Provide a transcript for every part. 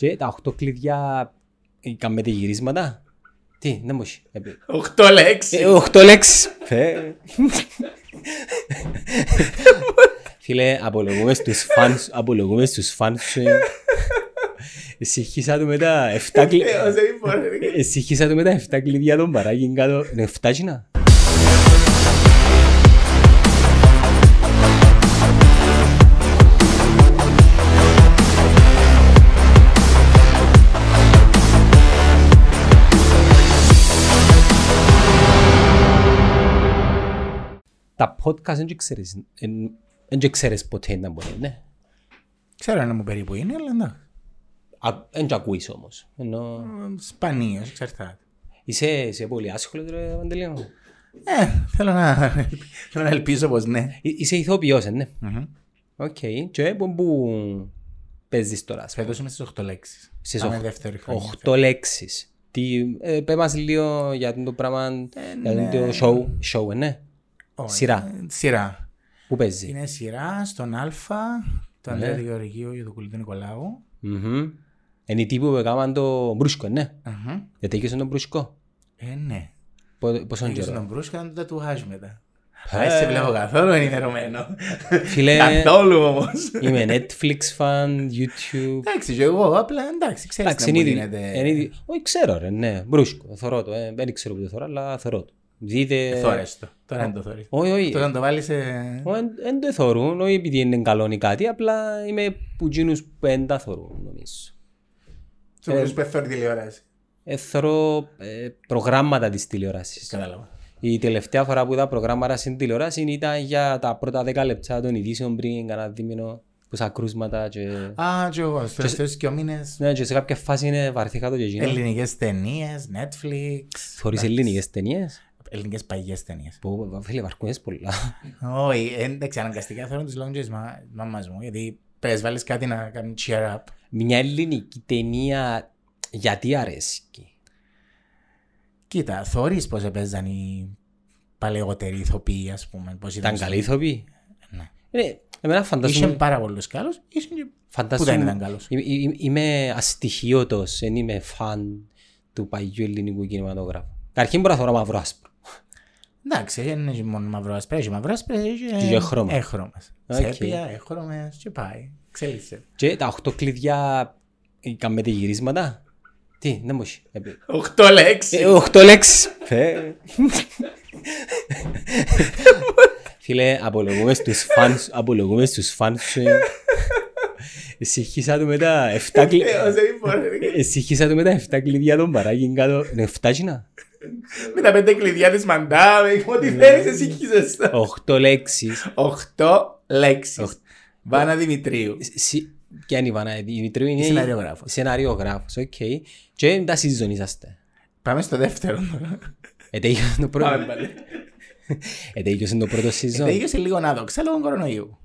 Και τα οχτώ κλειδιά ε, κάνετε γυρίσματα. Τι, δεν μου έχει. Ε, Οχτώ λέξεις. ε, Οχτώ λέξεις. Ε. Φίλε, απολογούμε στους φανς, απολογούμε στους φανς σου. Εσυχήσα του με τα 7 κλειδιά. Ε, όσο είπα, ρε. Εσυχήσα του με τα 7 κλειδιά των παράγγιν κάτω. Είναι 7 κοινά. Τα podcast δεν ξέρεις, εν- δεν ξέρεις ποτέ να μπορεί, ναι. Ξέρω ένα μου περίπου είναι, αλλά εντάξει. Α- Δεν το ακούεις όμως. Ενώ... Σπανίως, εξαρτάται. Είσαι, είσαι πολύ άσχολος ρε Παντελή μου. Ε, θέλω να, θέλω να ελπίζω πως ναι. Ε, Είσαι ηθοποιός, ε, ναι. Μμμ. Οκ. Και πού, πού παίζεις τώρα. ας πούμε. Φέτος είμαι στις οχτώ λέξεις. Στις Πάμε οχ- δεύτερη χρονιά. Οχτώ λέξεις. Τι, ε, πες μας λίγο για το πράγμα, για ναι. το show, show, ε, ναι. Όχι, Σειρά. ε, Σειρά. Πού παίζει; Είναι σειρά στον Α, τον Ναι. Ανδρέα του Γεωργίου και τον Κουλίτου Νικολάου. Μμμ. Είναι οι τύποι που έκαναν το μπρούσκο, ναι. Αχα. Γιατί έκαισαν το μπρούσκο. Ε, ναι. Πο- Πόσον Έγινε καιρό; τον Μπρούσκα να το τατουάζ μετά. Ε. Δεν σε βλέπω καθόλου ενημερωμένο. Φίλε, Καθόλου όμως. είμαι Netflix fan, YouTube. Εντάξει, και εγώ απλά εντάξει, ξέρεις Εντάξει, τι είναι μου ήδη- γίνεται. είναι ήδη- Όχι, ξέρω ρε, ναι, μπρούσκο, θωρώ το, ε, δεν ξέρω που το θωρώ, αλλά θωρώ το. Δείτε... Θόρες το. Τώρα δεν το θωρείς. Όχι, όχι, Τώρα να το βάλεις σε... δεν το θωρούν, όχι επειδή είναι καλό ή κάτι, απλά είμαι που εκείνους που δεν τα θωρούν, νομίζω. Σε πολλούς που εθώρει τηλεόραση. Ε, θωρώ ε, προγράμματα της τηλεόρασης. Κατάλαβα. Η τελευταία φορά που είδα προγράμματα στην τηλεόραση ήταν για τα πρώτα 10 λεπτά των ειδήσεων πριν κανένα δίμηνο, πόσα κρούσματα και... Α, και εγώ, στους τελευταίους και μήνες Ναι, και σε κάποια φάση είναι βαρθήκα το και εκείνο. ελληνικές ταινίες, Netflix. Θωρείς ελληνικές ταινίες; Ελληνικές παγιές ταινίες. Που φίλε βαρκούνες πολλά. Όχι, εντάξει, αναγκαστικά θέλω τις λόγια της μα- μάμας μου, γιατί πες βάλεις κάτι να κάνει cheer up. Μια ελληνική ταινία γιατί αρέσει. Κοίτα, θωρείς πώς έπαιζαν οι παλαιότεροι ηθοποιοί, ας πούμε. Πώς Ήταν καλή ηθοποιή. Ναι. Ε, εμένα Είχε φαντάζομαι... πάρα πολλούς καλούς, είχε και που φαντάζομαι δεν ήταν καλός. είμαι- είμαι- Είμαι αστοιχείωτος, δεν είμαι φαν του παγιού ελληνικού κινηματογράφου. Καταρχήν μπορώ να θωρώ μαύρο άσπρο. Εντάξει, δεν είναι μόνο μαύρο άσπρα, έχει μαύρο άσπρα, έχει Και έχρωμα. έχρωμες. Οκ. Σέπια, έχρωμες και πάει. Εξέλιξε. Και τα οχτώ κλειδιά ε, κάνετε γυρίσματα. Τι, δεν μου έχει. Ε, Οχτώ λέξεις. ε, Οχτώ λέξεις. Ε. Φίλε, απολογούμαι στους φανς, απολογούμαι στους φανς σου. Εσυχήσα του με τα 7 κλειδιά. Ε, όσο είπα, ρε. Εσυχήσα του με τα 7 κλειδιά των παράγγιν κάτω. Είναι 7 κοινά. Με τα πέντε κλειδιά της μαντά, με ό,τι θέλεις εσύ χίζεσαι. 8 λέξεις. Οχτώ λέξεις. Βάνα Δημητρίου. Συ- Ποια είναι η Βάνα η Δημητρίου είναι η- Σεναριογράφος. Σεναριογράφος, οκ. Και τα season είσαστε. Πάμε στο δεύτερο τώρα. Ετέγιωσε το πρώτο. Πάμε πάλι. Ετέγιωσε το πρώτο season. Τελείωσε λίγο να δόξα λόγω κορονοϊού.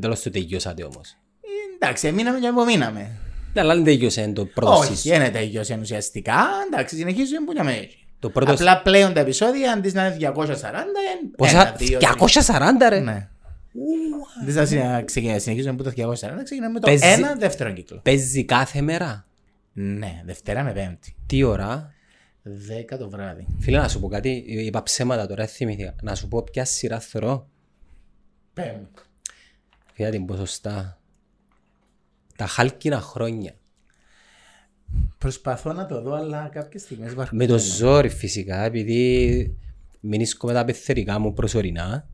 Τέλος το τελειώσατε όμως. Ε, Εντάξει, εμείναμε και απομείναμε. Ναι, αλλά δεν τελειώσε το πρώτο Όχι, season. δεν τελειώσε ουσιαστικά. Εντάξει, συνεχίζουμε που για μέση. Το πρώτο Απλά πλέον τα επεισόδια αντί να είναι 240, είναι Πόσα, ένα, δύο, 240 ρε. Ναι. Αντί να συνα- ξεκινά- συνεχίζουμε από το 240, ξεκινάμε με το Παίζει- ένα δεύτερο κύκλο. Παίζει κάθε μέρα; Ναι, Δευτέρα με Πέμπτη. Τι ώρα; 10 το βράδυ. Φίλε να σου πω κάτι, είπα ψέματα τώρα, θυμήθηκα. Να σου πω ποια σειρά θωρώ. Πέμπτη. Φίλε την πω σωστά. Τα χάλκινα χρόνια. Προσπαθώ να το δω, αλλά κάποιες στιγμές βαρκώ. Με το ζόρι φυσικά, επειδή μείνισκω με τα πεθερικά μου προσωρινά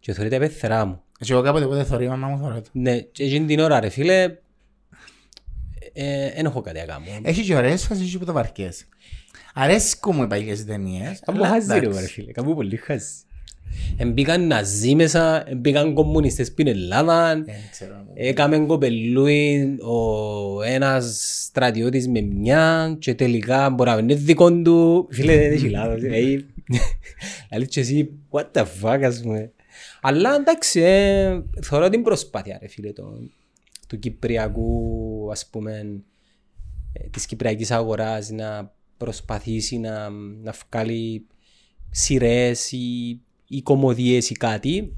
και θεωρεί τα πεθερά μου. Και εγώ κάποτε που δεν θωρεί, η μαμά μου θωρώ το. Ναι, και εκείνη την ώρα ρε φίλε, δεν έχω κάτι να κάνω. Έχει και ωραίες φάσεις έχει που το βαρκές. Αρέσκουν μου οι παλιές ταινίες. Κάπου αλλά χάζεις ρε εντάξει. ρε φίλε, κάπου πολύ χάζεις. Εμπήκαν ναζί μέσα, εμπήκαν κομμουνιστές στην Ελλάδα, Δεν ξέρω. μου. έκαμε κοπελούι ο ένας στρατιώτης με μια και τελικά μπορεί να είναι δικό του. Φίλε δεν έχει λάθος. δηλαδή. Δηλαδή και εσύ, what the fuck ας πούμε. Αλλά εντάξει, ε, θεωρώ την προσπάθεια ρε φίλε το- του κυπριακού ας πούμε ε, της κυπριακής αγοράς να προσπαθήσει να, να βγάλει σειρές ή, ή κομμωδίες ή κάτι.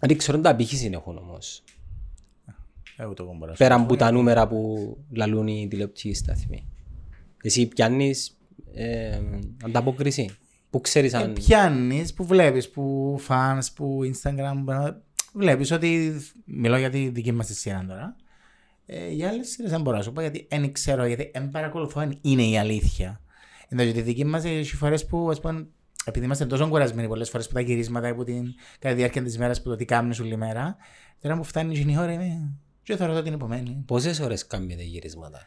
Δεν ξέρω αν τα πύχη έχουν όμως. Εγώ το κομπορά. Πέρα από τα νούμερα που λαλούν οι τηλεοπτικοί σταθμοί. Εσύ πιάνεις ε, ανταπόκριση. Πού ξέρεις αν... Πιάνεις που βλέπεις, που fans, που Instagram. Βλέπεις ότι. Μιλώ για τη δική μας τη σειρά τώρα. Ε, για άλλες σειρές δεν μπορώ να σου πω γιατί δεν ξέρω, γιατί δεν παρακολουθώ αν είναι η αλήθεια. Εντάξει, τη δική μας έχει φορές που, ας πούμε, επειδή είμαστε τόσο κουρασμένοι πολλές φορές που τα γυρίσματα από την κατά τη διάρκεια της μέρας που το τι κάνουν όλη μέρα, τώρα που φτάνει η ώρα είμαι. Και θα ρωτώ την επομένη. Πόσες ώρες κάνετε γυρίσματα;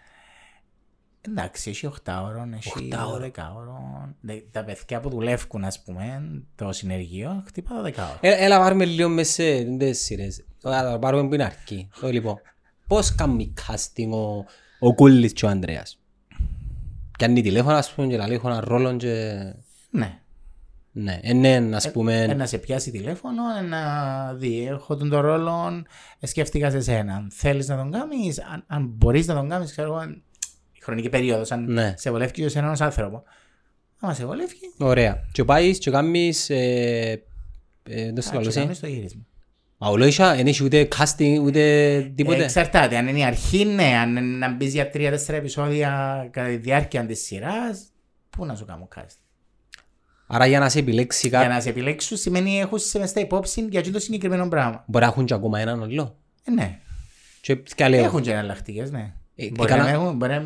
Εντάξει, έχει 8 ώρων, έχει 12 Οχτάωρων. ώρων. Δε- Τα παιδιά που δουλεύουν, ας πούμε, το συνεργείο, χτυπά 12 ώρων. Ε, έλα πάρουμε λίγο μέσα σε τις σειρές. Έλα, θα πάρουμε που είναι αρκεί. Το λοιπόν. Πώς κάνει casting ο, ο Κούλης και ο Ανδρέας; Πιάνει τηλέφωνο ας πούμε και λέει έχω ένα ρόλο και... Ναι. Ναι, ε, ναι, ας πούμε... Ε, να σε πιάσει τηλέφωνο, ε, να δει, έχω τον το ρόλο, ε, σκέφτηκας σε σένα. Θέλεις να τον κάνεις, αν, αν μπορείς να τον κάνεις, ξέρω εγώ, αν- η χρονική περίοδος, αν Ναι. σε βολεύει και εσένα ένα άνθρωπο. Άμα σε βολεύει, Ωραία. Και πάεις και κάνεις... Ε, ε, δεν σου θα λέω κάνει εσύ. το γύρισμα. Μα ο Λόισα δεν έχει ούτε casting ούτε τίποτε. Εξαρτάται. Αν είναι η αρχή, ναι. Αν είναι να μπεις για τρία-τέσσερα επεισόδια κατά τη διάρκεια της σειράς, πού να σου κάνω κάτι. Άρα για να σε επιλέξει Για κάποιο... να σε επιλέξουν σημαίνει έχουν σε μες στα υπόψη για αυτό το συγκεκριμένο πράγμα. Μπορεί να έχουν και ακόμα έναν ολό. Ε, ναι. Και ποια λέω. Έχουν και εναλλακτικές, ναι. Ε, μπορεί, καλά- να έχουν, μπορεί να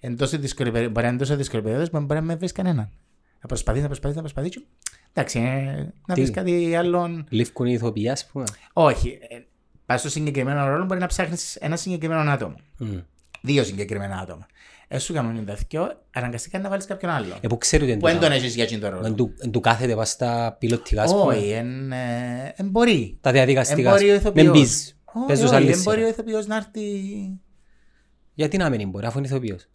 εν τόσο δύσκολη περί- μπορεί να είναι τόσο δύσκολη περίοδος, μπορεί να μην βρεις κανέναν. Να προσπαθείς, να προσπαθείς, να προσπαθείς. και- Εντάξει, ε, να Τι; βρεις κάτι άλλον. Λήφκουν οι ηθοποιοί ας πούμε. Όχι. Ε, Πας στο συγκεκριμένο ρόλο μπορεί να ψάχνεις ένα συγκεκριμένο άτομο. Μμ. Δύο συγκεκριμένα άτομα. Έσου κάνουν τα δυο, αναγκαστικά να βάλεις κάποιον άλλο. Ε, που ξέρει ότι Που δεν είναι τον το- έχεις για εκείνο το ρόλο. εν του- εν του κάθεται πας στα πιλωτικά ας πούμε. Όχι, εν, ε, εν μπορεί. Τα διαδικαστικά. Εν μπορεί ο ας πούμε. ηθοποιός. Μεν μπεις. Όχι, Παίζω σε όχι, άλλη εν μπορεί ο σειρά. ηθοποιός να έρθει... Γιατί να μην μπορεί αφού είναι ηθοποιός.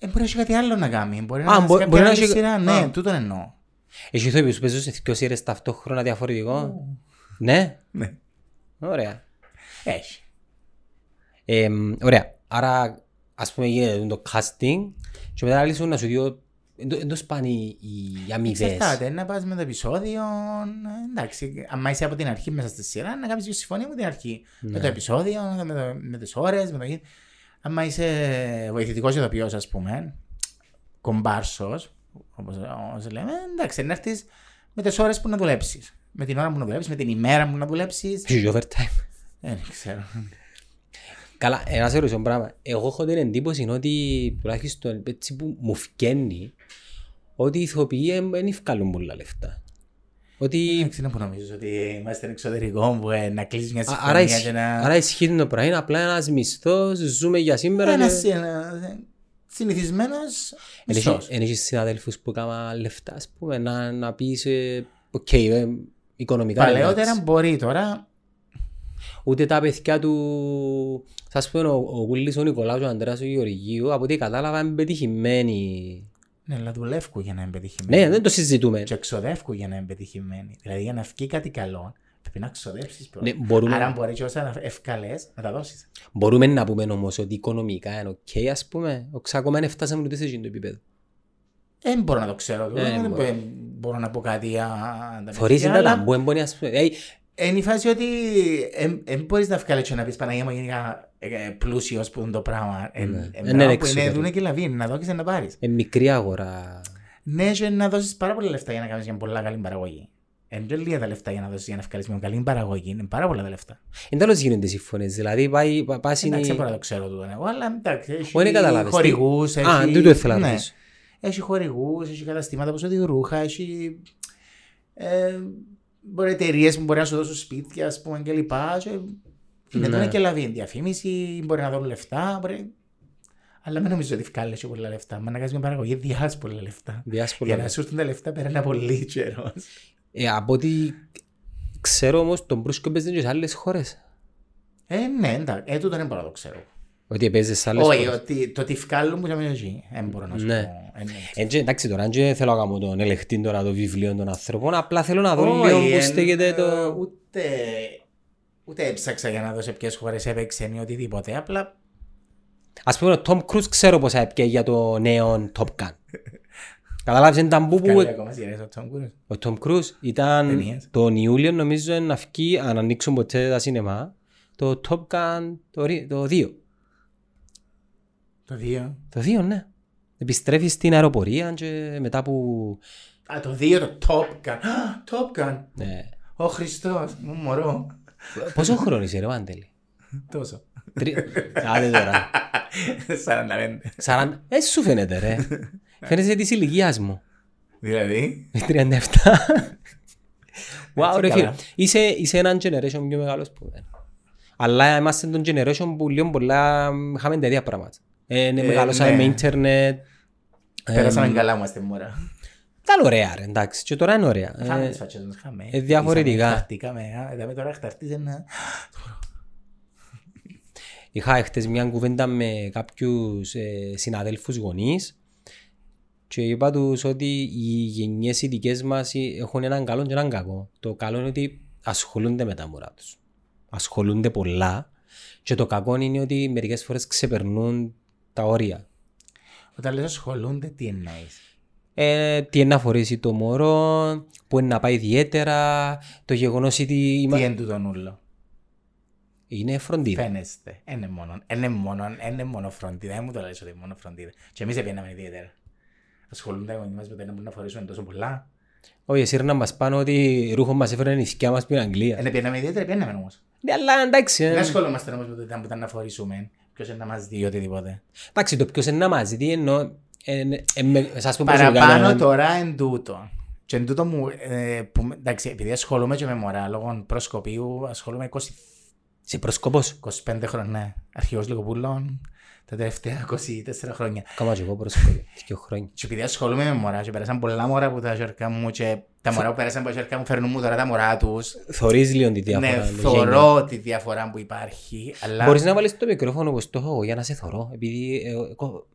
Ε, μπορεί να έχει κάτι άλλο να κάνει. Μπορεί Α, να μπο- έχει μπορεί να κάποια άλλη έχει- σειρά. Ναι, Α. τούτον εννοώ. Έχει ηθοποιούς που παίζουν σε δυο σειρές ταυτόχρονα διαφορετικό. Ναι; Ναι. Ωραία. Έχει. Ε, ωραία. Άρα ας πούμε γίνεται το casting και μετά λύσουν να σου δει δεν το σπάνε οι οι αμοιβές. Εξαρτάται, να πας με το επεισόδιο. ε, Εντάξει, αν είσαι από την αρχή μέσα στη σειρά, να κάνεις μια συμφωνία με την αρχή. Με Ναι. το επεισόδιο, με, το, με τις ώρες, με το γη. Αν είσαι βοηθητικός ηθοποιός, ας πούμε, κομπάρσος, όπως, όπως λέμε, εντάξει, να έρθεις με τις ώρες που να δουλέψεις. Με την ώρα που να δουλέψεις, με την ημέρα που να δουλέψεις. Έχει και overtime; Ε, Δεν ξέρω. Καλά, ένα σε ρωτήσω πράγμα. Εγώ έχω την εντύπωση ότι τουλάχιστον έτσι που μου φκένει ότι οι ηθοποιοί δεν βγάλουν πολλά λεφτά. Ότι Εντάξει, είναι που νομίζω ότι είμαστε εξωτερικό που ε, να κλείσεις μια Α- συμφωνία άρα, και ισχύ- να... άρα ισχύει το πράγμα. Είναι απλά ένας μισθός, ζούμε για σήμερα. Ένας και- ένα, συνηθισμένος Εν έχει- μισθός. εν έχεις συναδέλφους που κάνουν λεφτά, ας πούμε, να, να πεις, ε, οκ, ε, οικονομικά είναι Παλαιότερα εντάξει. μπορεί τώρα. Ούτε τα παιδιά του, ας πούμε, ο, ο Κούλης, ο Νικολάους, ο Αντρέας, ο Γεωργίου, από ό,τι κατάλαβα, είναι πετυχημένοι. Ναι, αλλά δουλεύουν για να είναι πετυχημένοι. Ναι, δεν το συζητούμε. Και εξοδεύουν για να είναι πετυχημένοι. Δηλαδή για να βγει κάτι καλό, πρέπει να ξοδέψεις πρώτα. Ναι, μπορούμε- Άρα, αν μπορεί και όσα έφκαλες να τα δώσεις. Μπορούμε να πούμε όμως ότι οικονομικά είναι οκ, ας πούμε. Όχι, ακόμα δεν φτάσαμε ούτε σε εκείνο το επίπεδο. Δεν μπορώ να το ξέρω. Ε, Δεν μπορώ. μπορώ. μπορώ να πω κάτι για τα Θωρείς παιδιά, τα αλλά ταμπού, εμπονεί, ας πούμε. Ε, Είναι η φάση ότι δεν μπορείς να βγάλεις και να πεις Παναγία μου γενικά πλούσιος που είναι το πράγμα. Ε, Ναι. ε, Ε, πράγμα ναι, που εξωτερικό. είναι δούνε και λαβή, να δώσει να πάρεις. ε, μικρή αγορά. Ναι, και να δώσεις πάρα πολλά λεφτά για να κάνεις μια πολλά καλή παραγωγή. Είναι και λίγα τα λεφτά για να δώσεις για να βγάλεις μια καλή παραγωγή. Είναι πάρα πολλά τα λεφτά. Εν τέλος γίνονται οι συμφωνίες, δηλαδή πάει, πα- πας είναι... Εντάξει, δεν μπορώ να το ξέρω τούτο εγώ, αλλά εντάξει. Όχι, δεν καταλάβες. Έχει χορηγούς. Α, τούτο ήθελα να ρωτήσω. Έχει χορηγούς, έχει καταστήματα που σου δίνουν ρούχα, έχει. Ε, μπορεί εταιρείες που μπορεί να σου δώσουν σπίτια, ας πούμε, και λοιπά. Και... Είναι Ναι. ναι. και λαβή. Διαφήμιση, μπορεί να δώσουν λεφτά. Μπορεί... Αλλά δεν νομίζω ότι βγάλει έτσι πολλά λεφτά. Με να κάνεις μια παραγωγή, διάσει πολλά λεφτά. Διάσπολα. Για να σου έρθουν τα λεφτά πέραν πολύ καιρός. Ε, από ό,τι ξέρω όμως, τον Μπρούσκο παίζει και σε άλλες χώρες. Ε, ναι, εντάξει. Ε, τούτο δεν μπορώ να το ξέρω. Ότι παίζει σε άλλες Όχι, χώρες. ότι το τι βγάλουν που θα μείνω εκεί. Δεν μπορώ να σου Ναι. πω. Ε, ναι. Ε, και, εντάξει τώρα, δεν θέλω να κάνω τον ελεγχτή τώρα το βιβλίο των ανθρώπων, απλά θέλω να δω Όχι, λίγο εν, πώς στέκεται ε, το... Ούτε, ούτε έψαξα για να δω σε ποιες χώρες έπαιξε ή οτιδήποτε. Απλά Ας πούμε ο Tom Cruise ξέρω πως έπαιξε για το νέο Top Gun. Καταλάβεις είναι ταμπού που καλή ακόμα σειρές ο Tom Cruise. ο Tom Cruise ήταν Ταινίες. τον Ιούλιο νομίζω να βγει, αν ανοίξουν ποτέ τα σινεμά, το Top Gun το, ρι- το 2. Το δύο. Το 2, ναι. Επιστρέφεις στην αεροπορία και μετά που... Α, το δύο, το Top Gun. Α, Top Gun. Ναι. Ο Χριστός, μου μωρό. Πόσο χρόνο είσαι ρε Βάντελη; Τόσο. Τρι- Άντε τώρα. 45. Σαράντα... Ε, σου φαίνεται ρε. Φαίνεσαι της ηλικίας μου. Δηλαδή; 37. Wow, ρε καλά. φίλε. Είσαι, είσαι έναν generation πιο μεγάλος που εμένα. Αλλά είμαστε τον generation που λίγο πολλά μ, είχαμε τα ίδια πράγματα. Ε, ναι, Ε, μεγάλωσαμε ναι. με ίντερνετ. Πέρασαμε καλά μας τη μωρά. Ήταν ωραία ρε, εντάξει. Και τώρα είναι ωραία. Είχαμε Ε, τις φάτσες μας, είχαμε. ε, διαφορετικά. Ήσαμε, Χταρτήκαμε. α, Είδαμε τώρα χταρτής ένα... Είχα χτες μια κουβέντα με κάποιους ε, συναδέλφους γονείς και είπα τους ότι οι γενιές οι δικές μας ε, έχουν έναν καλό και έναν κακό. Το καλό είναι ότι ασχολούνται με τα μωρά τους. Ασχολούνται πολλά και το κακό είναι ότι μερικές φορές ξεπερνούν τα όρια. Όταν λες ασχολούνται, τι εννοείς; Ε, τι είναι να φορέσει το μωρό, που είναι να πάει ιδιαίτερα, το γεγονός ότι είμα- Τι είναι τούτο νουλό. είναι φροντίδα. Φαίνεστε. Είναι μόνο, είναι μόνο, είναι μόνο φροντίδα. Δεν μου το λες ότι είναι μόνο φροντίδα. Και εμείς επέναμε ιδιαίτερα. Ασχολούνται οι γονείς μας με το να μπορούν να φορέσουν τόσο πολλά. Όχι, εσύ να μας πάνε ότι ρούχο μας έφερε η θκιά μας στην Αγγλία. Δεν επέναμε ιδιαίτερα, επέναμε όμως. Ναι, αλλά εντάξει. ε. Δεν ασχολούμαστε όμως με το τι ήταν που ήταν να φορήσουμε. Ποιος είναι να μας δει οτιδήποτε. Εντάξει, το ποιος είναι να μας δει εννοώ... ε, ε, ε, με- Σας πω προσωπικά, Παραπάνω ε, τώρα εν τούτο. Και εν τούτο μου, ε, που, εντάξει, επειδή ασχολούμαι και με μωρά λόγω προσκοπίου, ασχολούμαι 20, Σε προσκοπός. 25 χρόνια, ναι. αρχηγός Λιγοπούλων, τα τελευταία 24 χρόνια. Κάμα και εγώ προσκοπή. Δύο χρόνια. Και επειδή ασχολούμαι με μωρά και πέρασαν πολλά μωρά από τα σέρκα μου και τα μωρά που πέρασαν από τα σέρκα μου φέρνουν μου τώρα τα μωρά τους. Θωρείς λίγο τη διαφορά. Ναι, με γένεια. θωρώ τη διαφορά που υπάρχει, αλλά... Μπορείς να βάλεις το μικρόφωνο όπως το έχω εγώ για να σε θωρώ. Επειδή... ε, εγώ-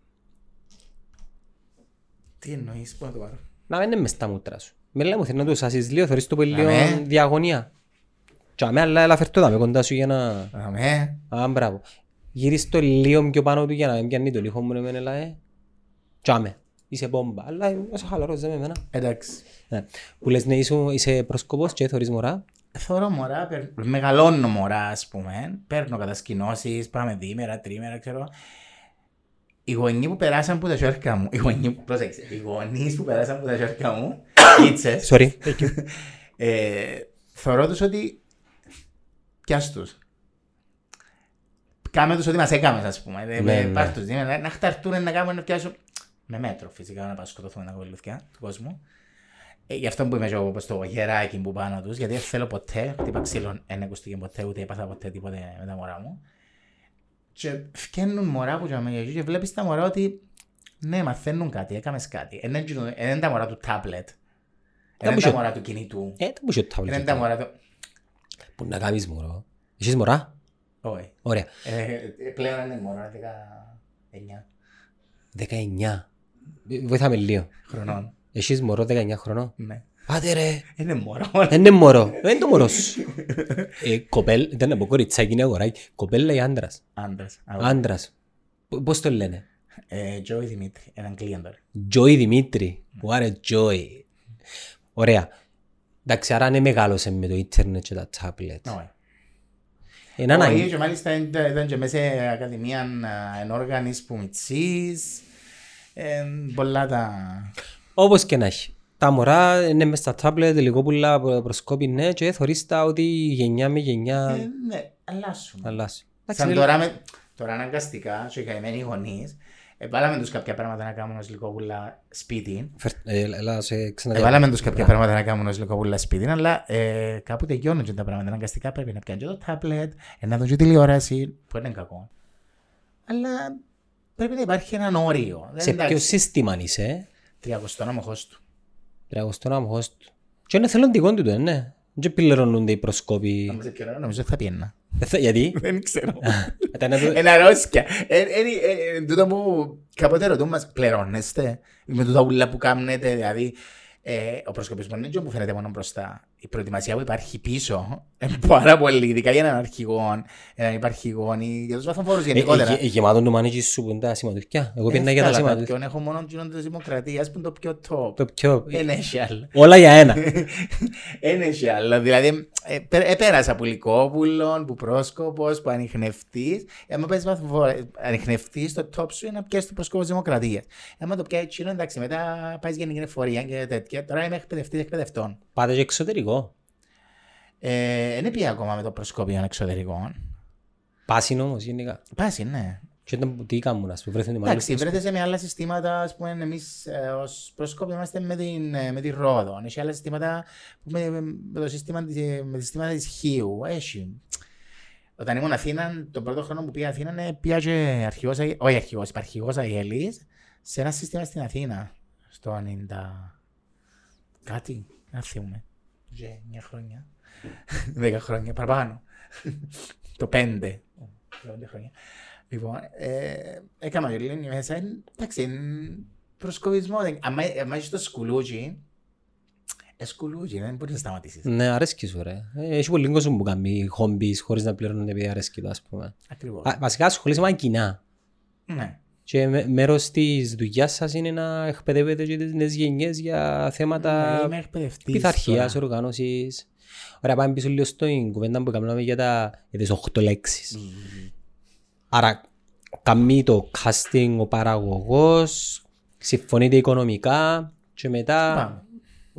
Τι εννοείς, πού να το πάρω; Να μην είναι μες στα μούτρα σου. Με λέει μου θέλει να το σάσεις λίγο, θωρείς το πολύ λίγο Αμέ. διαγωνία. Και αμέ, αλλά έλα φέρ' το δάμε κοντά σου για να... Αμέ, Α, μπράβο. Γύρις το λίγο πιο πάνω του για να μην πιάνει το λίχο μου, εμένα, έλα, ε. Τσάμε. Είσαι μπόμπα. Αλλά είσαι χαλαρός, δεν με εμένα. εντάξει. Ναι. Που λες ναι, είσαι, είσαι προσκοπός και θωρείς μωρά. Θωρώ μωρά, περ- μεγαλώνω μωρά, ας πούμε. Παίρνω κατασκηνώσεις, πάμε διήμερα, τρίμερα, ξέρω. Οι γονείς που περάσαν από τα σιόρκα μου, οι γονείς, πρόσεξε, οι γονείς που περάσαν από τα σιόρκα μου, ήτσες, Sorry. ε, θωρώ τους ότι πιάσ' τους. Κάμε τους ότι μας έκαμες, ας πούμε. Ναι, Ναι, ναι. Πάρ' τους, ναι, να χταρτούν, να κάνουν, να πιάσουν. Με μέτρο, φυσικά, να πάω σκοτωθούμε να κολληθιά του κόσμου. Ε, γι' αυτό που είμαι και εγώ όπως το γεράκι που πάνω τους, γιατί δεν θέλω ποτέ, χτύπα ξύλων, δεν ακούστηκε ποτέ, ούτε έπαθα ποτέ τίποτε με τα μωρά μου. Και φτιάχνουν μωρά που και και βλέπεις τα μωρά ότι ναι, μαθαίνουν κάτι, έκαμες κάτι. Δεν είναι εκείνο- δεν είναι τα μωρά του τάμπλετ. Δεν είναι που τα σε- μωρά του κινητού. Ε, δεν μπορείς το Δεν είναι τάβλετ. τα μωρά του... Που να κάνεις μωρό; Έχεις μωρά; Όχι. Ωραία. Ε, ε, Πλέον είναι μωρά, 19 19. Βοήθαμε λίγο. χρονών. Έχεις μωρό 19 χρονών; Ναι. Άντε ρε. Είναι μωρό. Δεν είναι μωρό. Δεν είναι το μωρό σου. Ε, κοπέλ, δεν είναι από κοριτσάκι, είναι αγοράκι. Κοπέλα ή άντρας. Άντρας. Άντρας. Π- Πώς το λένε; Ε, Τζόι Δημήτρη, έναν κλίον Joy Δημήτρη. What a joy. Ωραία. Εντάξει, άρα είναι μεγάλωσε με το ίντερνετ και τα τάμπλετ. Όχι. Είναι Όχι, ανάγκη. και μάλιστα ήταν ήταν και μέσα σε ακαδημία α, ενόργανης που μητσής. Ε, Πολλά τα... Όπως και να έχει. Τα μωρά είναι μες στα τάμπλετ, λίγο πουλά προσκόπη, ναι, και θωρείς τα ότι γενιά με γενιά Ε, Ναι, αλλάσουν. αλλάζει. Εντάξει, Σαν είναι- τώρα, με, τώρα αναγκαστικά, και οι καημένοι γονείς, εβάλαμε τους κάποια πράγματα να κάνουν ως λικόπουλα σπίτι. Φερ- ε, Έλα σε ξαναδεί. Εβάλαμε τους κάποια πράγματα να κάνουν ως λικόπουλα σπίτι, αλλά ε, κάπου τελειώνουν και τα πράγματα. Αναγκαστικά πρέπει να πιάνουν και το τάμπλετ, ε, να δουν και τηλεόραση, που είναι κακό. Αλλά πρέπει να υπάρχει έναν όριο. Δεν Σε εντάξει, ποιο σύστημα είσαι, Τριακοστό αμοχώς του. τραγωστό αμοχώς του. Και είναι θελοντικό του το, ναι. Δεν πληρώνονται οι προσκόποι. Αν σε ποιον ώρα, νομίζω θα πιένα. Ε, θα- Γιατί; Δεν ξέρω. Ήταν να το- Είναι αρρώσκια. Ε, ε, ε, ε, Τούτο που κάποτε ρωτούν μας, πληρώνεστε με τούτα ούλα που κάνετε, δηλαδή ε, ο προσκοπισμός είναι και που φαίνεται μόνο μπροστά. Η προετοιμασία που υπάρχει πίσω είναι πάρα πολύ, ειδικά για έναν αρχηγό, έναν υπαρχηγό ή για τους βαθμοφόρους γενικότερα. Ε, ε, Γεμάτο το μάνιτζι σου που είναι τα σηματουκιά. Εγώ πήγαινα για τα Εύκολα σηματουκιά. κάποιον, Έχω μόνο κοινών της δημοκρατίας που είναι το πιο top. Το πιο... Δεν έχει άλλο. Όλα για ένα. Δεν έχει άλλο. Δηλαδή, ε, πέ- επέρασα που Λυκόπουλον, που Πρόσκοπος, που Ανιχνευτής. Άμα πες βαθμοφόρα, Ανιχνευτής, το top σου είναι να πιάσεις το Πρόσκοπος Δημοκρατίας. Άμα το πιάσεις εκείνο, εντάξει, μετά πάεις γενική εφορία και τέτοια. Τώρα είμαι εκπαιδευτής εκπαιδευτών. Πάτε και εξωτερικό. Ε, δεν πήγα ακόμα με το προσκόπιο εξωτερικών. Πάσιν όμως γενικά. Πάση, ναι. Και όταν τι κάνουν, ας πούμε, βρέθουν Εντάξει, βρέθεσαι με άλλα συστήματα, ας πούμε, εμείς ε, ως προσκόπιο είμαστε με την, ε, με τη Ρόδο. Έχει άλλα συστήματα που με, με το σύστημα της, ε, με τη συστήματα της Χίου. Έχει. Όταν ήμουν Αθήνα, τον πρώτο χρόνο που πήγα Αθήνα, ε, πήγα και αρχηγός, Αγ- όχι αρχηγός, υπαρχηγός Αγέλης, σε ένα σύστημα στην Αθήνα, στο 90... Κάτι, δεν θυμούμαι. Και μια χρόνια. Δέκα χρόνια, παραπάνω. το πέντε. Πέντε χρόνια. Λοιπόν, ε, έκανα και λίγο μέσα. ε, Εντάξει, είναι προσκοπισμό. δεν- άμα- Άμα είσαι στο σκουλούτσι, ε, σκουλούτσι, δεν μπορείς να σταματήσεις. Ναι, αρέσκει σου ρε. Ε, Έχει πολύ κόσμο που κάνει χόμπις χωρίς να πληρώνουν επειδή αρέσκει το, ας πούμε. Ακριβώς. Α, Βασικά ασχολείσαι με κοινά. Ναι. Και με- μέρος της δουλειάς σας είναι να εκπαιδεύετε και τις νέες γενιές για θέματα Ναι, Είμαι εκπαιδευτής πειθαρχίας, τώρα. οργάνωσης. Ωραία, πάμε πίσω λίγο στην κουβέντα που κάναμε για, τα, για τις οχτώ λέξεις. Άρα, κάνει το casting ο παραγωγός, συμφωνείτε οικονομικά και μετά... Πάμε.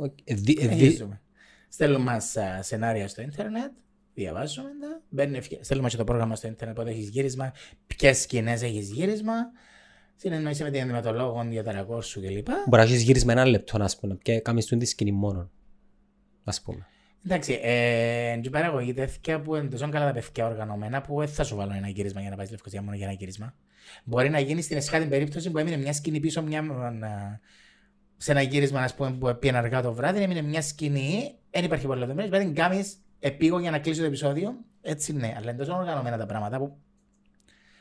Οκ, ε, δι- ε, δι- Συνεχίζουμε. Στέλνουν μας α, σενάρια στο ίντερνετ, διαβάζουμε τα, μπαίνει ευκαι- στέλνουμε και το πρόγραμμα στο ίντερνετ πότε έχεις γύρισμα, ποιες σκηνές έχεις γύρισμα, συνεννοείσαι με την ενδυματολόγο για τα ρακόρ σου κλπ. Μπορεί να έχεις γύρισμα ένα λεπτό, ας πούμε, και κάνεις τον τη σκηνή μόνο. Ας πούμε. Εντάξει, ε, και παραγωγή τέτοια που είναι τόσο καλά τα παιδιά οργανωμένα που δεν θα σου βάλω ένα γύρισμα για να πάει στη Λευκοσία μόνο για ένα γύρισμα. Μπορεί να γίνει στην εσχάτη περίπτωση που έμεινε μια σκηνή πίσω μια, α, σε ένα γύρισμα ας πούμε, που πήγαινε αργά το βράδυ, έμεινε μια σκηνή, δεν υπάρχει πολλά λεπτομέρειες. Πρέπει να την κάνεις επίγον για να κλείσει το επεισόδιο. Έτσι ναι, αλλά είναι τόσο οργανωμένα τα πράγματα που. Μα δεν νομίζω υπάρχει περίπτωση να σου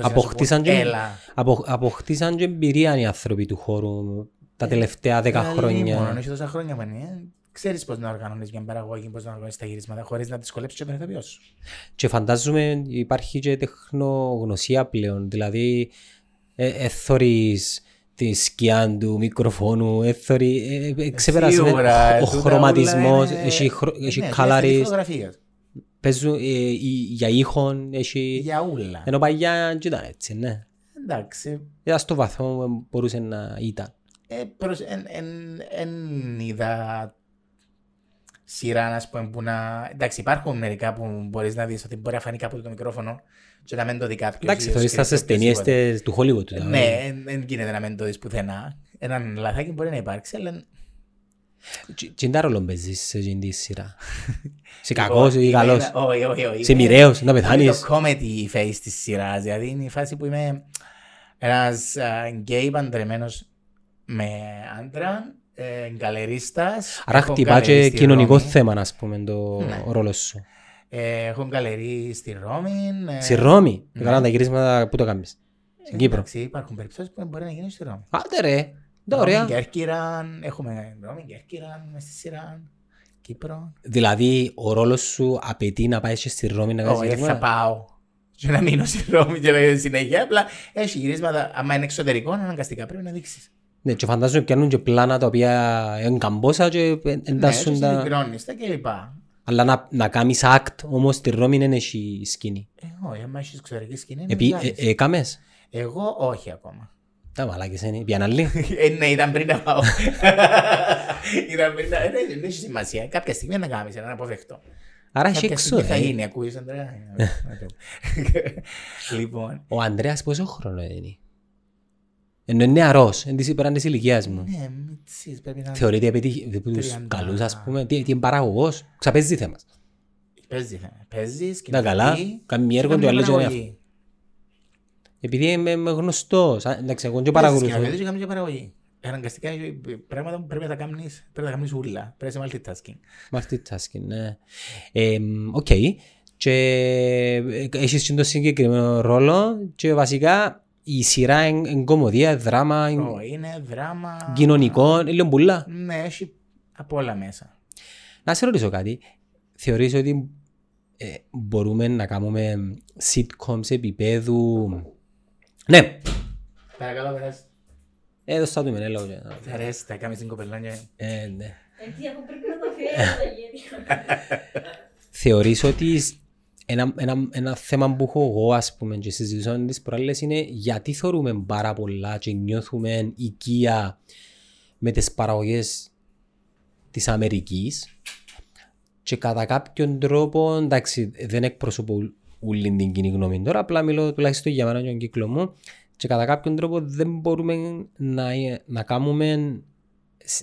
αποκτήσαν πούν, και, Έλα. απο, αποκτήσαν και εμπειρία οι άνθρωποι του χώρου τα τελευταία δέκα Ε, χρόνια. Λοιπόν, έχει τόσα χρόνια που είναι. Ξέρεις πώς να οργανώνεις μια παραγωγή, πώς να οργανώνεις τα γυρίσματα, χωρίς να δυσκολέψεις και τον ηθοποιό σου. Και φαντάζομαι υπάρχει και τεχνογνωσία πλέον. Δηλαδή, ε, εθωρείς τη σκιά του μικροφόνου, εθωρεί, ε, ε, ξεπεράσει με- Σίγουρα, ο τούτα χρωματισμός, όλα είναι- έχει, χρο- έχει Ναι, colorist, φωτογραφίες. Παίζουν ε, η- για ήχον, έχει... Για ούλα. Ενώ παλιά δεν ήταν έτσι, ναι. Εντάξει. Ήταν στο βαθμό που μπορούσε να ήταν. Ε, προς, εν, εν, εν είδα σειρά, να πούμε, που να... Εντάξει, υπάρχουν μερικά που μπορείς να δεις ότι μπορεί να φανεί κάπου το μικρόφωνο και να μην το δει κάποιος. Εντάξει, ή ο θεωρείς τα script στις ταινίες οποιοδήποτε. τες- του Hollywood. δηλαδή. Ναι, δεν γίνεται να μην το δεις πουθενά. Έναν λαθάκι μπορεί να υπάρξει, αλλά... Τι- Τι είναι τα ρόλο παίζεις σε εκείνη τη σειρά. Σε Λοιπόν, κακός ή είμαι καλός. ένα- Όχι, όχι, όχι. Σε Είμαι- μοιραίος, να Είναι πεθάνεις. το comedy face της σειράς. Δηλαδή είναι η φάση που είμαι ένας γκέι παντρεμένος με άντρα, ε, γκαλερίστας. Άρα Έχω χτυπά γκαλερί και στη κοινωνικό Ρώμη. θέμα, ας πούμε, το Ναι. ρόλος σου. Ε, έχω γκαλερί στη Ρώμη. ε, Στη Ρώμη, ναι. έκαναν τα γυρίσματα που το κάνεις; Στην Κύπρο. Εντάξει, υπάρχουν περιπτώσεις που μπορεί να γίνεις στη Ρώμη. Άντε ρε, τα Ρώμη, ωραία. Κέρκυραν, έχουμε Ρώμη, Κέρκυραν, μες στη σειρά. Κύπρο. Δηλαδή, ο ρόλος σου απαιτεί να πάεις και στη Ρώμη να κάνεις Όχι, δεν θα γυρίσματα. πάω. Και να μείνω στη Ρώμη και να συνέχεια. Απλά έχει γυρίσματα. άμα είναι εξωτερικό, αναγκαστικά πρέπει να δείξεις. Ναι, και φαντάζομαι πιάνουν και πλάνα τα οποία είναι καμπόσα και εντάσσουν ναι, τα... συγκεντρώνεις τα κλπ. Αλλά να, να κάνεις act όμως στη Ρώμη δεν έχει σκηνή. Ε, όχι, άμα έχεις εξωτερική σκηνή, Επί, να βγάλεις. ε, ε, κάμες. Εγώ όχι ακόμα. Τα μαλάκες είναι. Πιάνε άλλοι. Ε, ναι, ήταν πριν να πάω. ήταν πριν να... ε, ναι, δεν έχει σημασία. Κάποια στιγμή να κάνεις, να αποφευχτώ. Άρα έχει Κάποια έξω. στιγμή θα ε. γίνει, ακούεις, Αντρέα. λοιπόν, Ο Ανδρέας πόσο χρόνο είναι; Ενώ είναι νεαρός, είναι της πέραν της ηλικίας μου. ναι, μητσής, πρέπει να... Θεωρείται επειδή τους Τριάντα. καλούς ας πούμε, τι, τι είναι παραγωγός, ξαπέζει θέμα. Παίζει, θα- παίζεις, Να καλά, σκηνοθετεί, κάνει μια έργο κάνει του άλλου και είναι παραγωγή. Επειδή είμαι είμαι γνωστός, α, εντάξει εγώ και Παίζεις παρακολουθώ. σκηνοθετείς και κάνεις και παραγωγή. Αναγκαστικά έχει πράγματα που πρέπει να τα κάνεις, πρέπει να τα κάνεις ούλα. Πρέπει να είσαι multitasking. Multitasking, ναι. Ε, Οκ. Και ε, έχεις και το συγκεκριμένο ρόλο και βασικά η σειρά είναι είναι κωμωδία, δράμα, είναι Ω, Είναι δράμα. κοινωνικό, είναι λίγο π' ούλα. Ναι, έχει από όλα μέσα. Να σε ρωτήσω κάτι. Θεωρείς ότι ε, μπορούμε να κάνουμε sitcoms επίπεδου... Ναι, Παρακαλώ, περάσει. έδωσα του με λόγο. Αρέσει, θα κάνεις την κοπελάνια. Ε, ναι. Ε, τι, αφού πρέπει να το φέρω τα γένεια. Θεωρείς ότι ένα, ένα, ένα θέμα που έχω εγώ ας πούμε και συζητούσαμε τις προάλλες είναι γιατί θεωρούμε πάρα πολλά και νιώθουμε οικία με τις παραγωγές της Αμερικής και κατά κάποιον τρόπο, εντάξει δεν εκπροσωπώ όλη την κοινή γνώμη τώρα, απλά μιλώ τουλάχιστον για μένα και τον κύκλο μου και κατά κάποιον τρόπο δεν μπορούμε να, να κάνουμε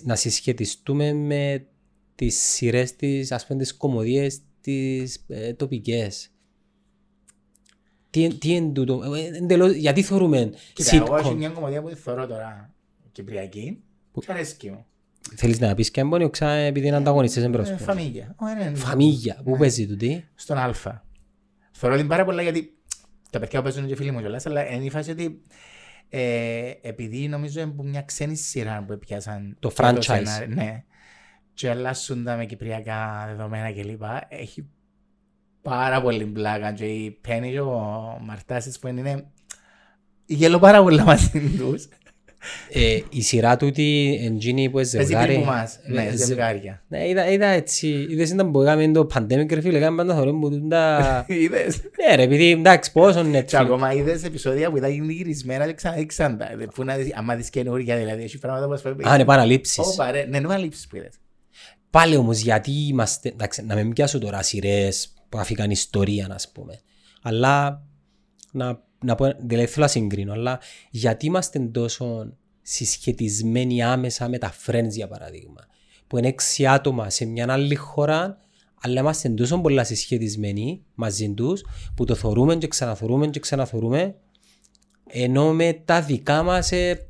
να συσχετιστούμε με τις σειρές της, ας πούμε τις κομμωδίες τις ε, τοπικές. Τι, τι είναι τούτο, ε, εντελώς, γιατί θεωρούμε Κοίτα, εγώ έχω sitcom. μια κομμωδία που τη θεωρώ τώρα κυπριακή. Και αρέσκει μου. Θέλεις να πεις και έμπονιο ξα επειδή είναι ανταγωνιστές Ε, εμπρός. Φαμίλια. Ω, είναι- Φαμίγια, πού παίζει τούτη. Στον Α. Θεωρώ την πάρα πολλά γιατί τα παιδιά που παίζουν και φίλοι μου κιόλας, αλλά είναι η φάση ότι ε, επειδή νομίζω είναι που μια ξένη σειρά που πιάσαν Το και franchise. σενάριο, ναι, και αλλάσουν τα με κυπριακά δεδομένα κλπ. Έχει πάρα πολύ πλάκα και η Πέννη και ο Μαρτάσης που είναι γελώ πάρα πολλά μαζί τους. Ε, η σειρά τούτη εντζίνη που είναι Παίζει ζευγάρι. πριν που μας, ναι, Ε, ζε- ζευγάρια. Ναι, είδα, είδα έτσι, είδες ήταν που έκαμε το pandemic ρε φίλε, έκαμε πάντα θωρούν που τούντα... Είδες. Ναι ρε, επειδή εντάξει πόσο Και Netflix. ακόμα είδες επεισόδια που ήταν γυρισμένα και ξαναδείξαν τα. Πού να δεις, άμα δεις καινούργια δηλαδή, έχει πράγματα που ας πούμε... Α, είναι επαναλήψεις. Ω, παρέ, ναι, είναι λήψεις που είδες. Πάλι όμως γιατί είμαστε, εντάξει, να μην πιάσω τώρα σειρές που αφήκαν ιστορία ας πούμε. Αλλά να, να πω, δηλαδή θέλω να συγκρίνω, αλλά γιατί είμαστε τόσο συσχετισμένοι άμεσα με τα friends για παράδειγμα. Που είναι έξι άτομα σε μια άλλη χώρα, αλλά είμαστε τόσο πολλά συσχετισμένοι μαζί τους, που το θωρούμε και ξαναθωρούμε και ξαναθωρούμε, ενώ με τα δικά μας ε,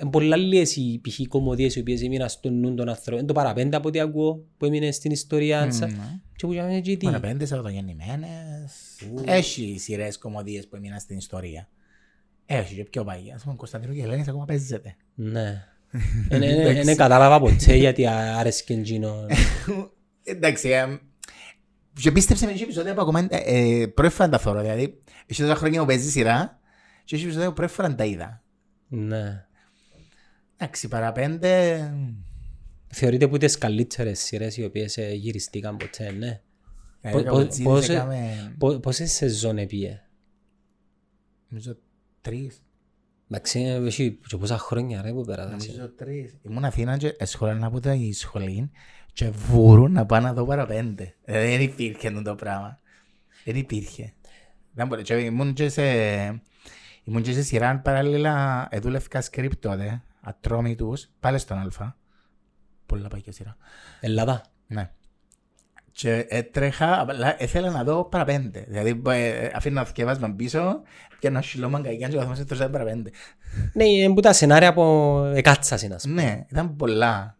είναι πολλά λίγες οι π.χ. κομμωδίες οι οποίες έμειναν στο νου των ανθρώπων. Είναι το παραπέντε από ό,τι ακούω που έμεινε στην ιστορία. Mm. Ναι. Και που είχαμε και τι; Μόνο πέντε Σαββατογεννημένες. Έχει σειρές κομμωδίες που έμειναν στην ιστορία. Έχει και πιο παγιά. Ας πούμε, Κωνσταντίνου και Ελένης ακόμα παίζεται. Ναι. Δεν κατάλαβα ποτέ γιατί άρεσκε εκείνο. Εντάξει, ε, και πίστεψε με έχει επεισόδια που ακόμα ε, ε, πρώτη φορά τα θωρώ. Δηλαδή, έχει τόσα χρόνια που παίζει σειρά και έχει επεισόδια που πρώτη φορά τα είδα. Ναι. Εντάξει, παραπέντε... Θεωρείται που τις καλύτερες σειρές οι οποίες ε, γυριστήκαν ποτέ, ναι. ε, Πο- ο πο- Καβουτζίδης πόσε- έκαμε, Πο- Πόσες σεζόν έπιε; Νομίζω τρεις. Εντάξει, έχει και πόσα χρόνια ρε που πέρασαν. Νομίζω τρεις. Ήμουν Αθήνα και σχολένα από τα σχολή και βούρουν να πάνε να δω παραπέντε. Δηλαδή δεν υπήρχε αυτό το πράγμα. Δεν υπήρχε. Δεν μπορεί. Και ήμουν και σε... Ήμουν και σε σειρά παράλληλα, εδούλευκα σκρίπτ τότε, ατρόμητους, πάλι στον Α. Πολλά παγιά σειρά. Ελλάδα. Ναι. Και έτρεχα, απλά ήθελα να δω παραπέντε. Δηλαδή, ε, αφήνω να θυκευάσμα πίσω και να σιλώ μαγκαγιάν και ο βαθμός έτρεχα παραπέντε. Ναι, είναι που τα σενάρια από εκάτσασιν ας πούμε. Ναι, ήταν πολλά.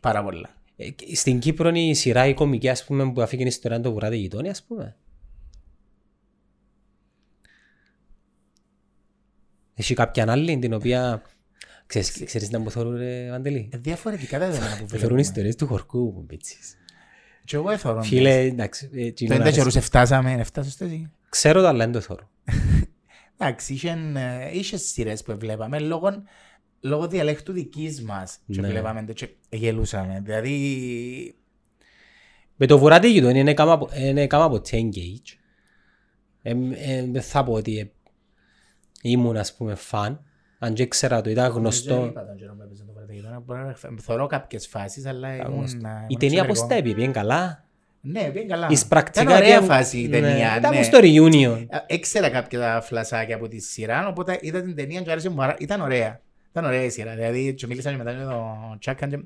Πάρα πολλά. Ε, και Στην Κύπρο είναι η σειρά η κομική ας πούμε που αφήκε η ιστορία το βουράτε γειτόνι ας πούμε. Έχει κάποια άλλη την οποία... Ξέρεις, ξέρεις να μου θεωρούν ρε Βαντελή; Ε, Διαφορετικά τα δεδομένα που Θεωρούν βλέπουμε. ιστορίες του χορκού που μπίτσις. Και εγώ εθωρώ. Φίλε, εντάξει. ε, Το εκείνον έντες αρέσει. καιρούς εφτάσαμε, εφτάσες στο εσύ. Ξέρω το αλλά δεν το θωρώ. Εντάξει, είχεν, ε, είχε σειρές που βλέπαμε λόγω, λόγω διαλέκτου δικής μας. Και Ναι. βλέπαμε το και γελούσαμε. Δηλαδή, Με το βουράτε γειτόνι είναι κάμα από- είναι κάμα από ποτέ engage. Ε, ε, Δεν θα πω ότι ε, ήμουν ας πούμε φαν. Αν και ξέρα το, ήταν δεν γνωστό. είπα τον καιρό που έπαιζε το Βαρδαγίδωνα, μπορεί να θωρώ κάποιες φάσεις, αλλά ήμουν... γνωστό. ε, ήμουν Η ταινία πώς εξωτερικό. τα έπιε, πήγαινε καλά; Ναι, πήγε καλά. Εις πρακτικά Ήταν ωραία πήγαινε- φάση η Ναι, ταινία, Ήταν ναι. όπως το reunion. Ε, Έξερα κάποια φλασάκια από τη σειρά, οπότε είδα την ταινία και άρεσε μου. πάρα- Ήταν ωραία. Ήταν ωραία η σειρά. Δηλαδή, και μίλησα και μετά με τον Τσάκαν και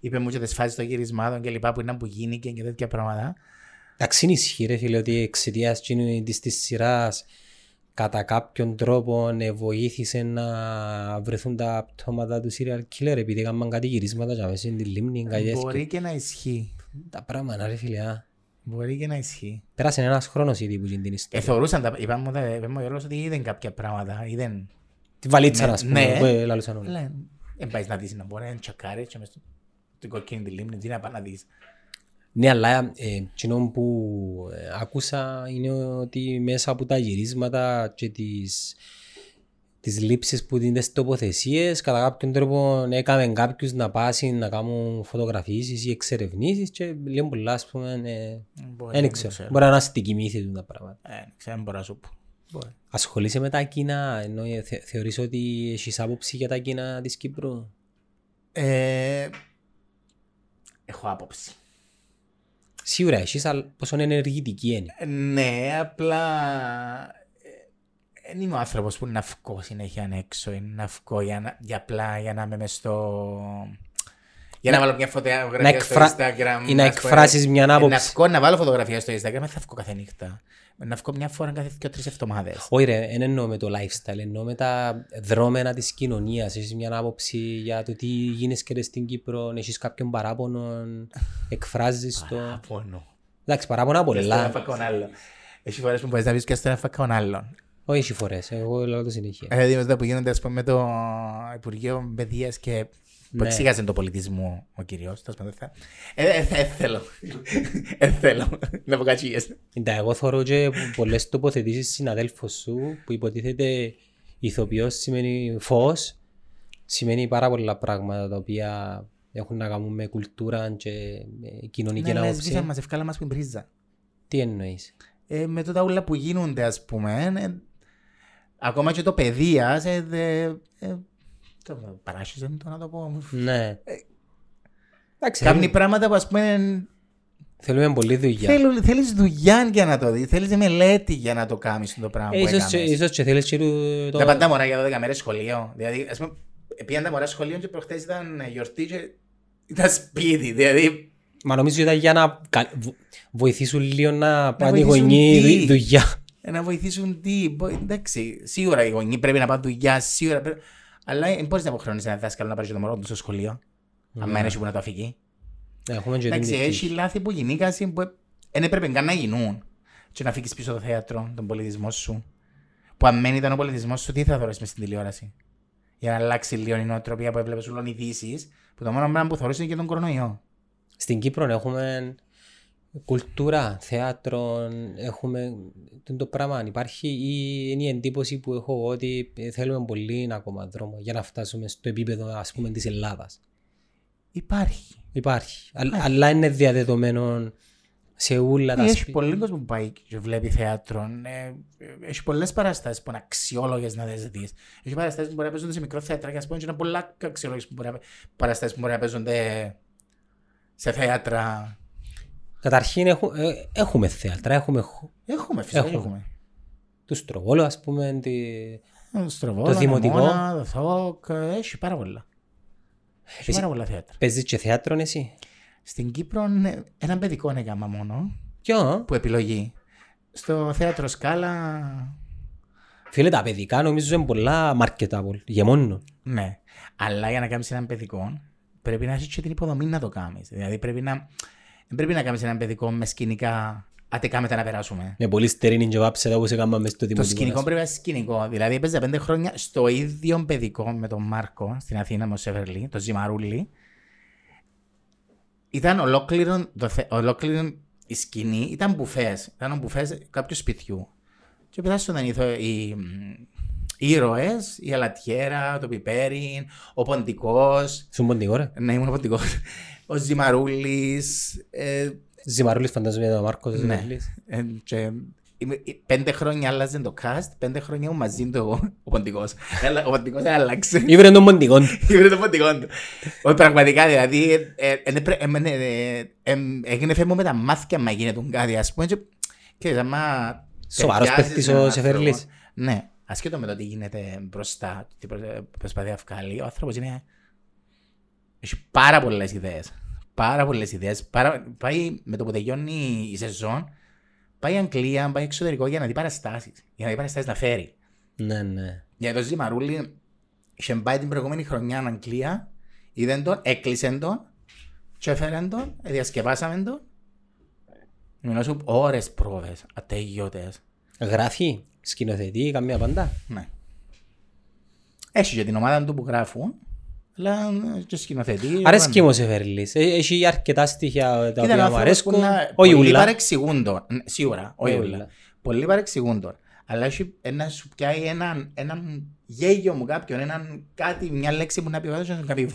είπε μου και τις φάσεις των γυρισμάτων και λοιπά που ήταν που γίνηκε και τέτοια πράγματα. Εντάξει, είναι ισχύ ρε φίλε ότι εξαιτίας εκείνου της της σειράς κατά κάποιον τρόπο ε, βοήθησε να βρεθούν τα πτώματα του serial killer επειδή έκαναν κάτι γυρίσματα και μέσα στην λίμνη κάτι τέτοιο. Μπορεί και να ισχύει. Τα πράγματα ρε φίλε. α. Μπορεί και να ισχύει. Πέρασε ένας χρόνος ήδη που γίνει την ιστορία. Εθωρούσαν τα. Είπαμε μου, τα- είπε μου ο Γιώργος ότι είδαν κάποια πράγματα. Είδαν. Τη βαλίτσα Ναι, να πούμε, ναι. που έλαλουσαν όλοι. Αλλά δεν πάει να δεις να μπορεί να τσακάρει και μες στην κοκκίνη τη λίμνη. Τι να πάει να δεις. Ναι, αλλά ε, εκείνο που ε, άκουσα είναι ότι μέσα από τα γυρίσματα και τις, τις λήψεις που δίνονται στις τοποθεσίες κατά κάποιον τρόπο έκαμε κάποιους να πάσουν να κάνουν φωτογραφίσεις ή εξερευνήσεις και λίγο πολλά ας πούμε ε, Μπορεί, δεν ξέρω. Μπορεί να είναι αστική μύθη τα πράγματα. Ε, δεν ξέρω, δεν μπορώ να σου πω. Μπορεί. Ασχολείσαι με τα κοινά, ενώ ε, θε, θεωρείς ότι έχεις άποψη για τα κοινά της Κύπρου; Ε, έχω άποψη. Σίγουρα έχεις, αλλά πόσο ενεργητική είναι. Ε, Ναι, απλά δεν είμαι ο άνθρωπος που να βγω συνέχεια έξω ή να βγω για, να, για απλά για να είμαι μες στο... Για να, βάλω μια φωτογραφία να στο εκφρα- Instagram. ή να ας πούμε. εκφράσεις μια Ε, άποψη. Να βγω να βάλω φωτογραφία στο Instagram, δεν θα βγω κάθε νύχτα. Να βγω μια φορά κάθε δύο-τρεις εβδομάδες. Όχι ρε, δεν εννοώ με το lifestyle, εννοώ με τα δρόμενα της κοινωνίας. Έχεις μια άποψη για το τι γίνεται στην Κύπρο, έχεις κάποιον παράπονο, εκφράζεις το... Παράπονο. Εντάξει, παράπονα Και στον ένα πολλά. φακόν άλλον. Έχει φορές που μπορείς να πεις και στον ένα φακόν άλλον. Όχι έχει φορές, εγώ λέω το συνέχεια. Δηλαδή μετά που γίνονται ας πούμε με το Υπουργείο Παιδείας και που Ναι. εξήγασε τον πολιτισμό ο κύριος. τέλος πάντων, θα- Ε, ε, ε, θέλω. Ε, θέλω. Να πω κατσίες. Κοίτα, εγώ θωρώ και πολλές τοποθετήσεις συναδέλφων σου που υποτίθεται ηθοποιός σημαίνει φως, σημαίνει πάρα πολλά πράγματα τα οποία έχουν να κάνουν με κουλτούρα και με κοινωνική Ναι, άποψη. λεσβήσα μας, ευκάλα μας που πρίζα. Τι εννοείς; Ε, με τότε όλα που γίνονται ας πούμε, ε, ακόμα και το παιδείας, ε, δε, ε, το παράσχεσαι το να το πω. Ναι. Εντάξει, Κάνει θέλουμε, πράγματα που ας πούμε θέλουμε πολλή δουλειά. θέλουν- θέλεις δουλειά για να το δεις, θέλεις μελέτη για να το κάνεις το πράγμα Ε, που ίσως, και- έκαμες. ίσως και θέλεις και το... το- Τα πάντα μωρά για 12 μέρες σχολείο. Δηλαδή, ας πούμε, πήγαν τα μωρά σχολείο και προχτές ήταν γιορτή και ήταν σπίτι. Δηλαδή, Μα νομίζω ότι ήταν για να κα- βο- βοηθήσουν λίγο να πάνε οι βοηθήσουν γονείς τι; δου- δουλειά. ε, να βοηθήσουν τι; μπο- Εντάξει, σίγουρα οι γονείς πρέπει να πάνε δουλειά, σίγουρα πρέπει. Αλλά δεν μπορείς να αποχρεώνεις ένα δάσκαλο να πάρει και το μωρό του στο σχολείο. Αν μένει που να το αφηγεί. Ναι, Έχουμε και Εντάξει, την έχει τύχη. λάθη που γινήκασαι που δεν έπρεπε καν να γίνουν. Και να φύγεις πίσω το θέατρο, τον πολιτισμό σου. Που αν μένει ήταν ο πολιτισμός σου, τι θα δωρείς μες στην τηλεόραση; Για να αλλάξει λίγο η νοοτροπία που έβλεπες όλων ειδήσεις, που το μόνο πράγμα που θεωρείς είναι και τον κορονοϊό. Στην Κύπρο έχουμε κουλτούρα, θέατρο, έχουμε το, το πράγμα. Υπάρχει ή είναι η εντύπωση που έχω εγώ ότι θέλουμε πολύ ακόμα δρόμο για να φτάσουμε στο επίπεδο ας πούμε της Ελλάδας. Υπάρχει. Υπάρχει. Α- αλλά είναι διαδεδομένο σε όλα τα Έχει σπίτια. πολύ κόσμο που πάει και βλέπει θέατρο. Ε, έχει πολλές παραστάσεις που είναι αξιόλογες να τις δεις. Έχει παραστάσεις που μπορεί να παίζονται σε μικρό θεατράκι, ας πούμε, και είναι πολλά αξιόλογες που μπορεί να παραστάσεις που μπορεί να παίζονται σε θέατρα. Καταρχήν έχου- ε, έχουμε θέατρα, έχουμε χ- Έχουμε, φυσικά Έχουμε. έχουμε. του Στροβόλου ας πούμε, τη... Το Στροβόλο, Το δημοτικό. Μόνα, το ΘΟΚ, ε, έχει πάρα πολλά. Έχει Εσύ- πάρα πολλά θέατρα. Παίζεις και θέατρο εσύ; Στην Κύπρο ε, ένα παιδικό έκαμα μόνο Ποιο; που επιλογή. Στο θέατρο Σκάλα Φίλε τα παιδικά νομίζω είναι πολλά marketable, γεμόνο. Ναι. Αλλά για να κάνεις έναν παιδικό, πρέπει να έχεις και την υποδομή να το κάνεις. Δηλαδή πρέπει να. Δεν πρέπει να κάνεις έναν παιδικό με σκηνικά. Άτε κάμετε να περάσουμε. Με πολύ στερήνη και βάψε όπως έκαμε μες στο Το δημοτικό. σκηνικό ας πούμε. πρέπει να είναι σκηνικό. Δηλαδή έπαιζα πέντε χρόνια στο ίδιο παιδικό με τον Μάρκο στην Αθήνα με ο Σεβερλί, το Ζημαρούλι. Ήταν ολόκληρο, το θε- ολόκληρο η σκηνή, ήταν μπουφές. Ήταν ο μπουφές κάποιου σπιτιού. Και πετάσσονταν οι, ηθο- ήρωε, η αλατιέρα, το πιπέρι, ο ποντικός. Σου ποντικό, ρε. Ναι, ήμουν ποντικός. Ο Ζημαρούλης. Ε... Ζημαρούλης, φαντάζομαι, ήταν ο Μάρκος. Ναι. Ε, και... Ε, πέντε χρόνια άλλαζε το cast, πέντε χρόνια μαζί του εγώ, ο Ποντικός. Ο Ποντικός δεν άλλαξε. Ήβρε τον Ποντικό του. Ήβρε τον Ποντικό του. Όχι πραγματικά δηλαδή, ε, ε, έγινε φεύγω με τα μάθηκια μα γίνεται κάτι ας πούμε. Και άμα... Σοβαρός παίχτης ο Σεφερλής. Ναι, ασχέτω με το τι γίνεται μπροστά, τι προ- προσπαθεί να βγάλει, ο άνθρωπος είναι... Έχει πάρα πολλές ιδέες. Πάρα πολλές ιδέες. Πάρα... Πάει με το που τελειώνει η σεζόν, πάει Αγγλία, πάει εξωτερικό για να δει παραστάσεις. Για να δει παραστάσεις να φέρει. Ναι, ναι. Για το Ζημαρούλη, είχε πάει την προηγούμενη χρονιά στην Αγγλία, είδε τον, έκλεισε τον, και έφερε τον, ε, διασκευάσαμε τον. Μιλώ σου ώρες πρόβες, ατέλειωτες. Γράφει, σκηνοθετεί, καμία πάντα. Ναι. Έχει και την ομάδα του που γράφουν, Αλλά ε, και σκηνοθετεί. Αρέσκει μου ο Σεφερλής. Ε, Έχει αρκετά στοιχεία τα Ήταν οποία μου άνθρωπος αρέσκουν. που να- Όχι Πολλοί ούλα. παρεξηγούν τον. Ν- Σίγουρα, όχι Όχι ούλα. ούλα. Πολλοί παρεξηγούν τον. Αλλά έχει ένα σου πιάει έναν, έναν γέγιο μου κάποιον, έναν κάτι, μια λέξη που να πει ο άλλος, να κάνει β.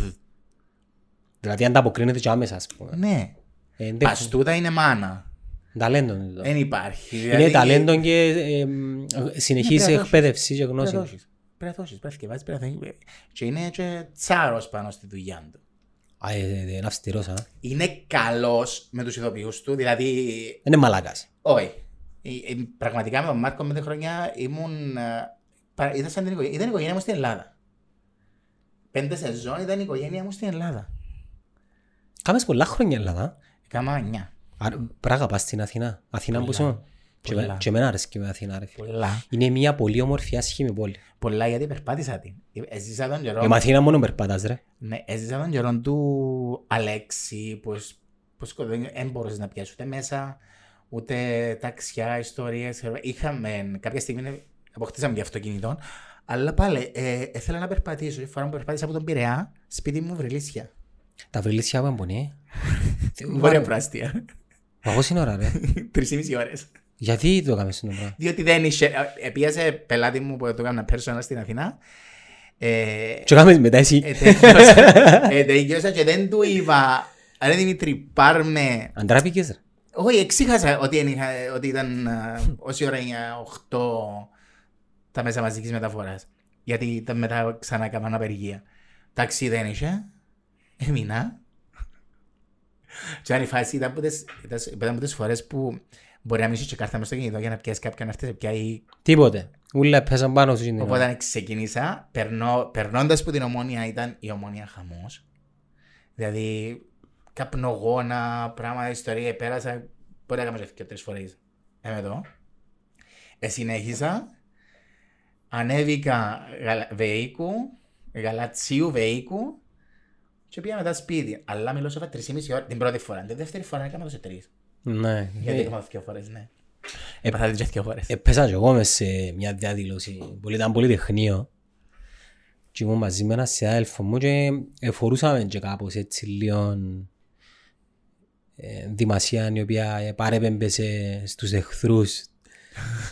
Δηλαδή ανταποκρίνεται και άμεσα ας πούμε. Ναι. Ε, δεν- Ας τούτα είναι μάνα. Ταλέντο είναι το. Δεν υπάρχει. Είναι Δηλαδή, ταλέντο και ε, μ, συνεχής Ναι, πρέπει να εκπαίδευση και Πρέπει να γνώση. δώσεις. Πρέπει να δώσεις, πρέπει να θυκευάσεις, πρέπει να θυκευάσεις. Και είναι και τσάρος πάνω στη δουλειά του. Α, ε, ε, Είναι αυστηρός, α. Είναι καλός με τους ηθοποιούς του, δηλαδή Είναι μαλάκας. Όχι. Ε, ε, Πραγματικά με τον Μάρκο με τη χρονιά ήμουν. ε, πα- Ήταν σαν την οικογένεια. Ήταν η οικογένεια μου στην Ελλάδα. Πέντε σεζόν ήταν η οικογένεια μου στην Ελλάδα. Κάμες πολλά χρόνια Ελλάδα. Κάμα 9. Α, Πράγα πας στην Αθήνα. Αθήνα που Πολλά. σου. Και Πολλά. με- Και εμένα αρέσκει με Αθήνα ρε φίλε. Πολλά. Είναι μια πολύ όμορφη άσχημη πόλη. Πολλά γιατί περπάτησα την. Ε, Έζησα τον Ε, καιρό. με Αθήνα μόνο περπατάς ρε. Ναι, έζησα τον καιρό του Αλέξη, που, σ- που σκο- δεν δεν μπορούσες να πιάσεις ούτε μέσα, ούτε ταξιά, ιστορίες. Είχαμε κάποια στιγμή, αποκτήσαμε και αυτοκίνητο, αλλά πάλι ε, ήθελα να περπατήσω. Η φορά που περπάτησα από τον Πειραιά, σπίτι μου βρελίσια. Τα βρελίσια που εμπονεί. Βόρεια πράστια. Παγώς είναι ώρα ρε. Τρεις ή μισή ώρες. Γιατί το έκαμε στον πράγμα. Διότι δεν είχε. ε, Επίασε πελάτη μου που το έκανα personal στην Αθηνά. Ε, Και έκαμε μετά εσύ. ε, τέλειωσα- ε, Τελειώσα και δεν του είπα. Ρε Δημήτρη, πάρ' Αντράπηκες ρε. Όχι, εξήχασα ότι, εν είχα- ότι ήταν α, όση ώρα είναι 8 τα μέσα μαζικής μεταφοράς. Γιατί ήταν μετά ξανά έκαναν απεργία. Ταξί δεν είχε. Έμεινα. Και αν η φάση ήταν από τις, ήταν- ήταν από τις φορές που μπορεί να μην είσαι και κάρτα μες στο κινητό για να πιάσεις κάποιον να έρθει σε πιάει. Τίποτε. Ούλα πέσαν πάνω σου. Οπότε όταν ξεκίνησα, περνώ, περνώντας που την ομόνια ήταν η ομόνια χαμός. Δηλαδή, καπνογόνα, πράγματα, ιστορία, πέρασα, μπορεί να κάνω και τρεις φορές. Είμαι εδώ. Ε, συνέχισα, ανέβηκα γαλα- Βεϊκού, Γαλατσίου Βεϊκού και πήγα μετά σπίτι. Αλλά μιλώ σε 3,5 ώρα την πρώτη φορά. Την δεύτερη φορά έκανα το σε τρεις. Ναι. Γιατί Ε, έκανα δύο φορές, ναι. Έπαθα τις δύο φορές. Έπαιζα και εγώ μες σε μια διαδήλωση. Πολύ- Ήταν πολύ τεχνείο. Και ήμουν μαζί με έναν συνάδελφο μου και εφορούσαμε και κάπως έτσι λίγο ε, δημασία η οποία ε, παρέπεμπε σε- στους εχθρούς.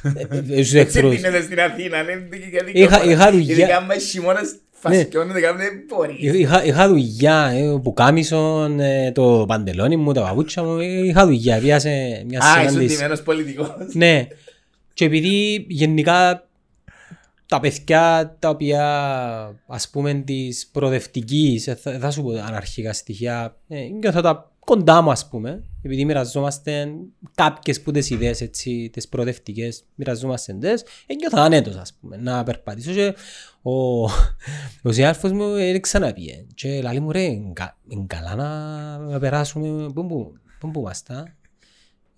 Ε, ε, Στους εχθρούς. Ξεκινήσατε στην Αθήνα, ναι, γιατί Είχα- κόμμα- είχα δουλειά. Ειδικά με χειμώνας φασικιώνεται κάπου, δεν μπορεί. Είχα, είχα δουλειά, ε, που κάμισον, ε, το παντελόνι μου, τα παπούτσια μου, ε, είχα δουλειά, πήγα σε μια Α, ήσουν συνάντηση. τιμένος πολιτικός. Ναι. Και επειδή γενικά τα παιδιά τα οποία ας πούμε της προοδευτικής, ε, θα, θα σου πω αναρχικά στοιχεία, ε, νιώθω τα κοντά μου ας πούμε, επειδή μοιραζόμαστε κάποιες που τις ιδέες έτσι, τις προοδευτικές, μοιραζόμαστε τες, ε, νιώθω ανέτος ας πούμε, να περπατήσω και ο, ο συνάδελφος μου ε, ξαναπήγε και λέει μου ρε, είναι κα- είναι καλά να περάσουμε, πού που, πού που είμαστε,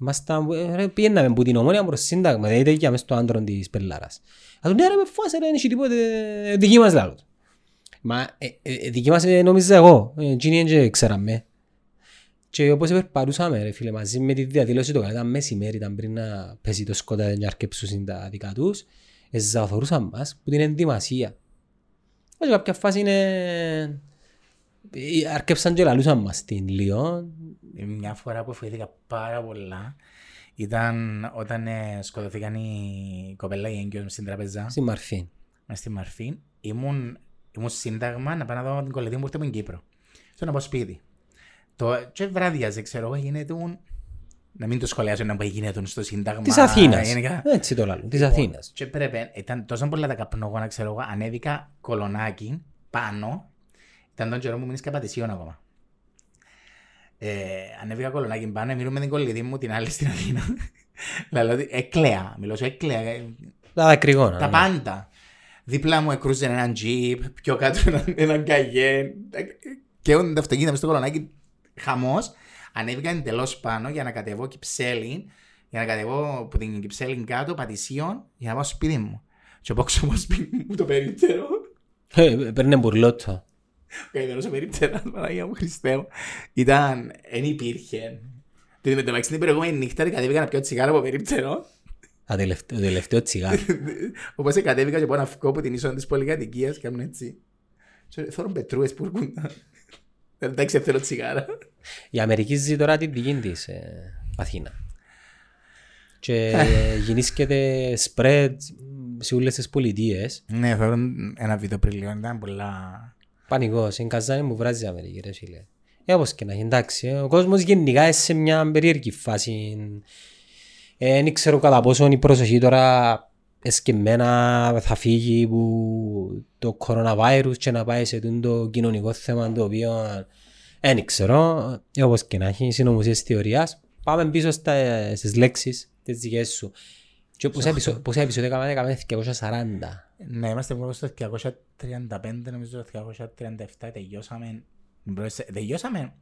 Ήμασταν, ε, ρε, πήγαιναμε από την ομόνια προς σύνταγμα, δηλαδή τέτοια μες στο άντρο της πελάρας. Α, του, ναι ρε με φάσε ρε, δεν έχει τίποτε, ε, δική μας λάλο. Μα ε, ε, ε, δική μας ε, νόμιζα εγώ, ε, εκείνοι δεν ξέραμε. Και όπως περπατούσαμε ρε φίλε, μαζί με τη διαδήλωση το κάναμε, ήταν μεσημέρι, ήταν πριν να πέσει το σκοτάδι και αρκεψούσουν τα δικά τους, ε, ζαοθωρούσαν μας που την ενδυμασία. Και κάποια φάση είναι... ε, Αρκέψαν και λαλούσαν μας στην Λιόν, Μια φορά που φοήθηκα πάρα πολλά ήταν όταν ε, σκοτωθήκαν οι κοπέλα οι έγκυος στην τραπεζά, στη Μαρφή. μες στη Μαρφή. Ήμουν, ήμουν σύνταγμα να πάω να δω την κολλητή μου που ήρθε από την Κύπρο. Στο να πάω σπίτι. Το, και βράδιαζε, ξέρω εγώ, γίνεται να μην το σχολιάσω να πω γίνεται στο σύνταγμα. Της Αθήνας. γενικά. Έτσι το λαλούν, της Λοιπόν, Αθήνας. Και πρέπει, ήταν τόσο πολλά τα καπνογόνα, ξέρω εγώ, ανέβηκα κολονάκι πάνω. Ήταν τον καιρό μου μείνεις καπατησίων ακόμα. Ε, ανέβηκα κολονάκι πάνω, μιλούμε με την κολλητή μου την άλλη στην Αθήνα. δηλαδή, έκλαια, μιλώ σου έκλαια, ε, Τα δακρυγόνα. τα ναι. πάντα. Δίπλα μου εκρούζε έναν τζιπ, πιο κάτω έναν, έναν καγέν. Και το αυτοκίνητο μες στο κολονάκι, χαμός. Ανέβηκα εντελώς πάνω για να κατεβώ κυψέλη, για να κατεβώ από την κυψέλη κάτω, πατησίων, για να πάω στο σπίτι μου. Και πω ξω σπίτι μου το περίπτερο. Ε, Παίρνε μπουρλότο. Καημένος ο περίπτερος, Παναγία μου Χριστέ μου. Ήταν, εν υπήρχε. Την μεταξύ την προηγούμενη νύχτα κατέβηκα να πιω τσιγάρο από περίπτερο. Το τελευταίο, το τελευταίο τσιγάρο. Όπως κατέβηκα και πάω να φύγω από την είσοδο της πολυκατοικίας και ήμουν έτσι. Και Θέλω πετρούες που έρχονταν. Εντάξει, θέλω τσιγάρα. Η Αμερική ζει τώρα την δική της ε, Αθήνα. Και γεννήσκεται spread σε όλες τις πολιτείες. Ναι, θέλω ένα βίντεο πριν λίγο, ήταν πολλά... Πανικός, εν Καζάνη μου βράζει η Αμερική ρε φίλε. Ε, όπως και να έχει, εντάξει. ε, Ο κόσμος γενικά είναι σε μια περίεργη φάση. Ε, Δεν ξέρω κατά πόσο η προσοχή τώρα εσκεμμένα θα φύγει που το coronavirus και να πάει σε το κοινωνικό θέμα το οποίο δεν ξέρω. Ε, όπως και να έχει συνωμοσίες θεωρίας. Πάμε πίσω στα, στις λέξεις τις δικές σου. Και πόσα επεισο- πόσα επεισόδια έκαμε, έκαμε 240. Ναι, είμαστε μόνο στο 235, νομίζω το 237 τελειώσαμε. Μπρος- Τελειώσαμε.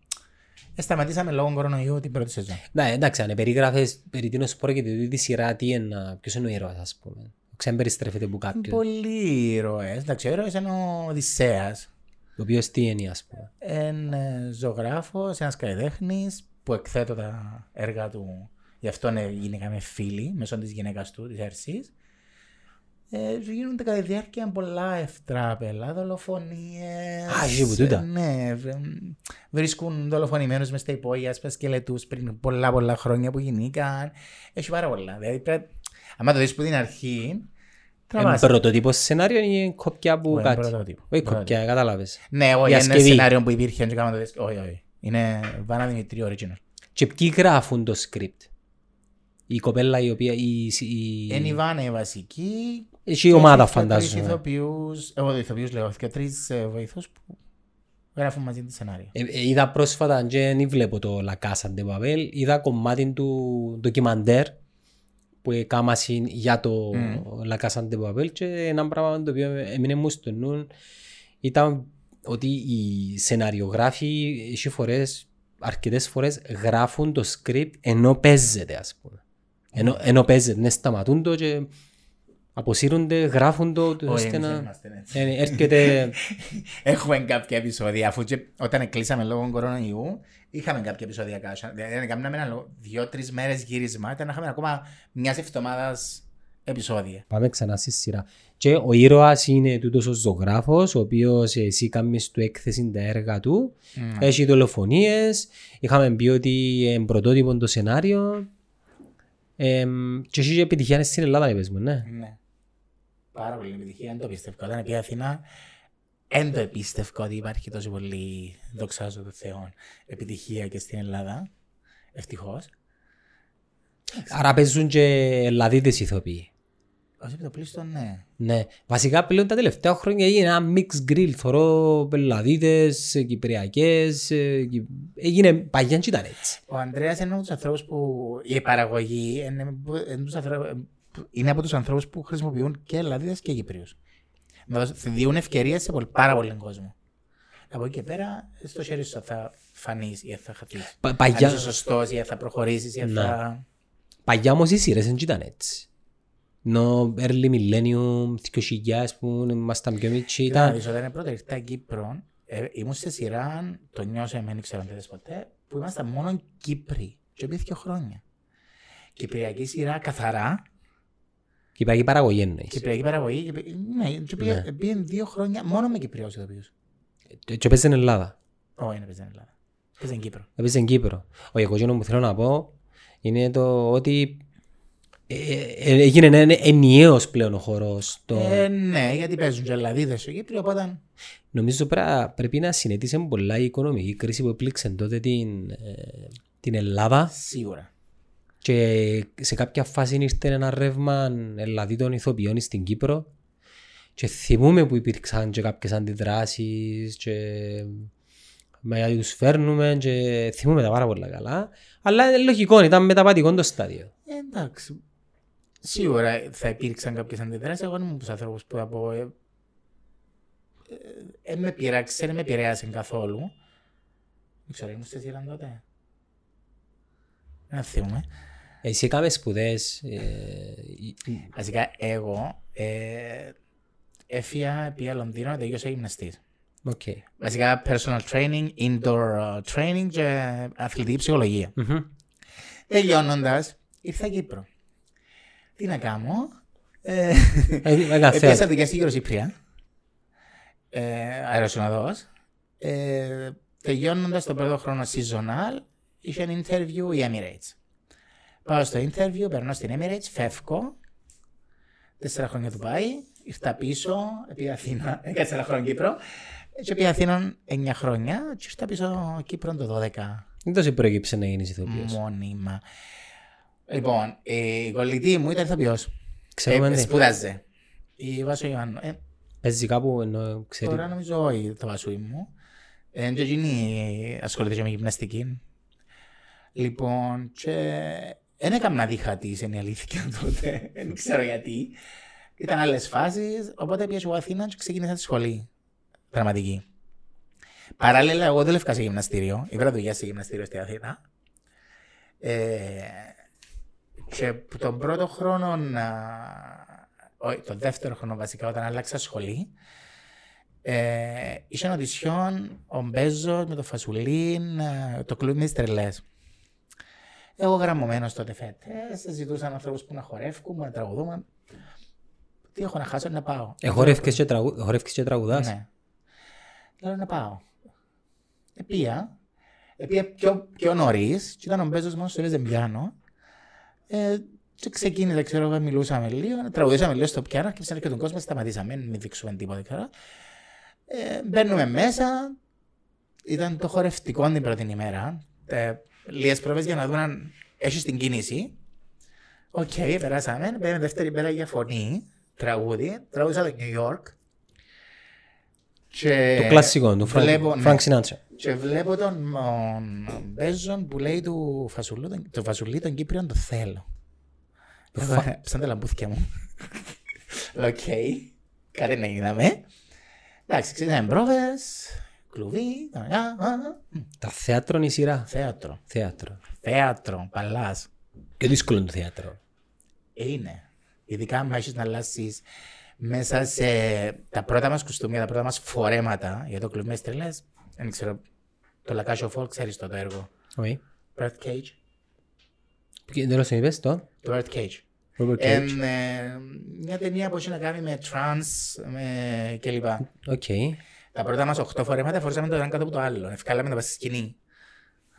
Ε, Σταματήσαμε λόγω κορονοϊού την πρώτη σεζόν. Ναι, εντάξει, αν περιγράφες περί τίνος πρόκειται τούτη τη σειρά, τι είναι, ποιος είναι ο ήρωας, ας πούμε. Ξέρετε, περιστρέφεται που κάποιον. Πολλοί ήρωες. Εντάξει, ο ήρωας είναι ο Οδυσσέας. Ο οποίος τι είναι, ας πούμε. Ένα ζωγράφος, ένας καλλιτέχνης που εκθέτω τα έργα του. Γι' αυτό ναι, γίνηκαμε φίλοι μέσω της γυναίκας του, της Ερσής. Ε, γίνονται κατά τη διάρκεια πολλά ευτράπελα, δολοφονίες. Α, έχει που τούτα. Ε, Ναι, βρε- βρίσκουν δολοφονημένους μες στα υπόγεια, σπες σκελετούς πριν πολλά πολλά χρόνια που γινήκαν. Έχει πάρα πολλά. Δηλαδή πρέπει, άμα το δεις που την αρχή, Είναι τραβάς. πρωτοτύπο σενάριο ή είναι κόπια που Όχι, κάτι. πρωτότυπο. Όχι Πρωτότυπο. κόπια, κατάλαβες. Ναι, όχι, Η είναι ένα ασκευή. σενάριο που υπήρχε και κάναμε το δεις. Όχι, όχι. Είναι Βάνα Δημητρίου original. Και ποιοι γράφουν το script; Η κοπέλα η οποία... Η, η... Είναι η Βάνα η βασική. Έχει η ομάδα και τρεις φαντάζομαι. ηθοποιούς, εγώ ηθοποιούς λέω, και τρεις ε, βοηθούς που γράφουν μαζί τη σενάριο. Ε, ε, είδα πρόσφατα, και δεν βλέπω το La Casa de Papel, είδα κομμάτι του ντοκιμαντέρ που έκαμασαν για το La Casa de Papel και ένα πράγμα το οποίο έμεινε μου στο νου ήταν ότι οι σεναριογράφοι έχει φορές, αρκετές φορές γράφουν το script ενώ παίζεται ας πούμε. Ενώ, ενώ παίζεται, ναι σταματούν το και αποσύρονται, γράφουν το, το Όχι, ώστε εμείς να... δεν είμαστε έτσι. Ε, έρχεται... Έχουμε κάποια επεισόδια, αφού και όταν κλείσαμε λόγω κορονοϊού, είχαμε κάποια επεισόδια κάσα. Δηλαδή, κάναμε ένα λο- δύο-τρεις μέρες γύρισμα, ήταν να είχαμε ακόμα μιας εβδομάδας επεισόδια. Πάμε ξανά στη σειρά. Και ο ήρωας είναι τούτος ο ζωγράφος, ο οποίος εσύ κάνεις του έκθεση τα έργα του. Έχει δολοφονίες. Είχαμε πει ότι είναι πρωτότυπο το σενάριο. Εμ, και έχει και επιτυχία στην Ελλάδα, είπες μου, ναι. Ναι. Πάρα πολύ επιτυχία, δεν το πίστευκα. Όταν πήγα Αθήνα, δεν το επίστευκα ότι υπάρχει τόσο πολύ, δοξάζω το Θεό, επιτυχία και στην Ελλάδα. Ευτυχώς. Άρα παίζουν και Ελλαδίτες ηθοποιοί. Ω επιτοπλίστων, ναι. Ναι. Βασικά πλέον τα τελευταία χρόνια έγινε ένα mix grill. Θωρώ Ελλαδίτες, ε, Κυπριακές. ε, Κυ- Έγινε παγιά και ήταν έτσι. Ο Ανδρέας είναι από τους ανθρώπους που η παραγωγή είναι, που- είναι, τους ανθρώπους- είναι από τους ανθρώπους που χρησιμοποιούν και Ελλαδίδες και Κυπρίους. Να δώσ- Διούν ευκαιρίες σε πολύ, πάρα πολύ κόσμο. Από εκεί και πέρα, στο χέρι σου θα φανείς ή θα χαθείς. Πα- Αν Παγιά, είσαι σωστός ή θα προχωρήσεις ή Ναι. θα... παγιά όμως οι σειρές δεν ήταν έτσι. No early millennium, 2000 που ήμασταν πιο μικροί Κοίτα να ήταν. δεις, όταν είναι πρώτα ήρθα Κύπρο, ε, ήμουν σε σειρά, το νιώσαμε, δεν ξέρω αν το είδες ποτέ, που ήμασταν μόνο Κύπροι. Και πήγε δύο χρόνια. Κυπριακή σειρά καθαρά, Κυπριακή παραγωγή εννοείς. Κυπριακή παραγωγή. και πή- Ναι, και πήγε, πήγε δύο χρόνια μόνο με Κυπριούς ηθοποιούς. Και- Και παίζει στην Ελλάδα. Όχι, είναι παίζει στην Ελλάδα. Παίζει στην Κύπρο. Παίζει στην Κύπρο. Όχι, εγώ εκείνο που θέλω να πω είναι το ότι ε, ε, έγινε ένα ενιαίος πλέον ο χορός. Το... Ε, ναι, γιατί παίζουν και Ελλαδίδες στο Κύπριο, οπότε... Νομίζω πρέ- πρέπει να συνέτησε πολλά η οικονομική κρίση που έπληξε τότε την, ε, την Ελλάδα Σίγουρα. και σε κάποια φάση ήρθε ένα ρεύμα Ελλαδίτων ηθοποιών στην Κύπρο και θυμούμε που υπήρξαν και κάποιες αντιδράσεις και με γιατί τους φέρνουμε και θυμούμε τα πάρα πολλά καλά αλλά είναι λογικό, ήταν μεταβατικό το στάδιο. Ε, εντάξει. Σίγουρα θα υπήρξαν κάποιες αντιδράσεις. Εγώ ήμουν από τους ανθρώπους που θα πω... Ε, ε, ε, με πειράξε, δεν με επηρέασε καθόλου. Δεν ξέρω, ήμουν στη σειρά τότε. Δεν θυμούμαι. Εσύ έκαμε σπουδές ε, ε, Βασικά, εγώ ε, έφυγα, πήγα Λονδίνο, τελειώσα γυμναστής. Οκ. Βασικά, personal training, indoor uh, training και αθλητική ψυχολογία. Μμμ. Τελειώνοντας, ήρθα Κύπρο. Τι να κάνω; Ε, Ε, Έκανα Έπιασα θέατρο. δουλειά στη Eurocypria. ε, αεροσυνοδός. Ε, τελειώνοντας το πρώτο χρόνο seasonal, είχε ένα interview η Emirates. Πάω στο interview, περνώ στην Emirates, φεύγω. Τέσσερα χρόνια του πάει, ήρθα πίσω, επί Αθήνα, έκατσα ένα χρόνο Κύπρο. Και επί Αθήνα 9 χρόνια και ήρθα πίσω Κύπρο το 12. Δεν τόσο προέκυψε να γίνεις ηθοποιός. Μόνιμα. Λοιπόν, η κολλητή μου ήταν ηθοποιός. Ξέρουμε Ε, τι. σπούδαζε. Η Βάσο Ιωάννου. Ε, Παίζει κάπου ενώ ξέρει. Τώρα νομίζω όχι το βασούι μου. Ε, και εκείνη ασχολείται και με γυμναστική. Λοιπόν, και δεν έκανα δίχα της, είναι η αλήθεια τότε. Δεν ξέρω γιατί. Ήταν άλλες φάσεις, οπότε πήγα εγώ Αθήνας και ξεκίνησα τη σχολή. Δραματική. Παράλληλα, εγώ δούλευκα σε γυμναστήριο. Ήβρα δουλειά σε γυμναστήριο στην Αθήνα. Ε, και που τον πρώτο χρόνο, α, όχι, τον δεύτερο χρόνο βασικά, όταν άλλαξα σχολή, ε, είχε οντισιόν ο Μπέζος με το Φασουλή, ε, το κλουβί με τις τρελές. Εγώ γραμμωμένος τότε φέτες, ζητούσαν ανθρώπους που να χορεύουν, να τραγουδούμε. Τι έχω να χάσω, να πάω. Ε, χορεύκες και, τραγου... χορεύκες και τραγουδάς; Ναι. Λέω να πάω. Επήα. Επήα πιο, πιο νωρίς και ήταν ο Μπέζος μόνος στο έπαιζε πιάνο. Ε, και ξεκίνησα, ξέρω εγώ, μιλούσαμε λίγο, τραγουδήσαμε λίγο στο πιάνο και και τον κόσμο, σταματήσαμε, μην δείξουμε τίποτα, ξέρω. Ε, μπαίνουμε μέσα, ήταν το χορευτικό την πρώτη ημέρα. Ε, Λίγες πρόβες για να δουν αν έχεις την κίνηση. Οκ, περάσαμε. Μπαίνουμε δεύτερη μέρα για φωνή, τραγούδι. Τραγούδησα το New York. Και Το κλασικό του βλέπω, Frank, ναι. Frank Sinatra. Και βλέπω τον τον Μπέζον που λέει του Φασουλού, τον- το Φασουλί των Κύπριων το θέλω. Εγώ, Σαν τα λαμπούθηκια μου. Οκ. Κάτι να είδαμε. Εντάξει, ξεκινάμε πρόβες, κλουβί, α, α, α. Τα θέατρο είναι η σειρά. θέατρο. Θέατρο. Θέατρο, παλάς. Πιο δύσκολο είναι το θέατρο. Είναι. Ειδικά αν έχεις να αλλάσεις μέσα σε τα πρώτα μας κουστούμια, τα πρώτα μας φορέματα για το κλουβί με τις τρελές. Δεν ξέρω, το La Cage aux Folles ξέρεις το, το έργο. Όχι. Bird Cage. Και Τέλος την είπες το; Το Bird Cage. Robert Ε, Cage. ε, μια ταινία που έχει να κάνει με trans με κλπ. Οκ. Τα πρώτα μας οχτώ φορέματα φορούσαμε το ένα κάτω από το άλλο. Εφκάλαμέν τα πας στη σκηνή.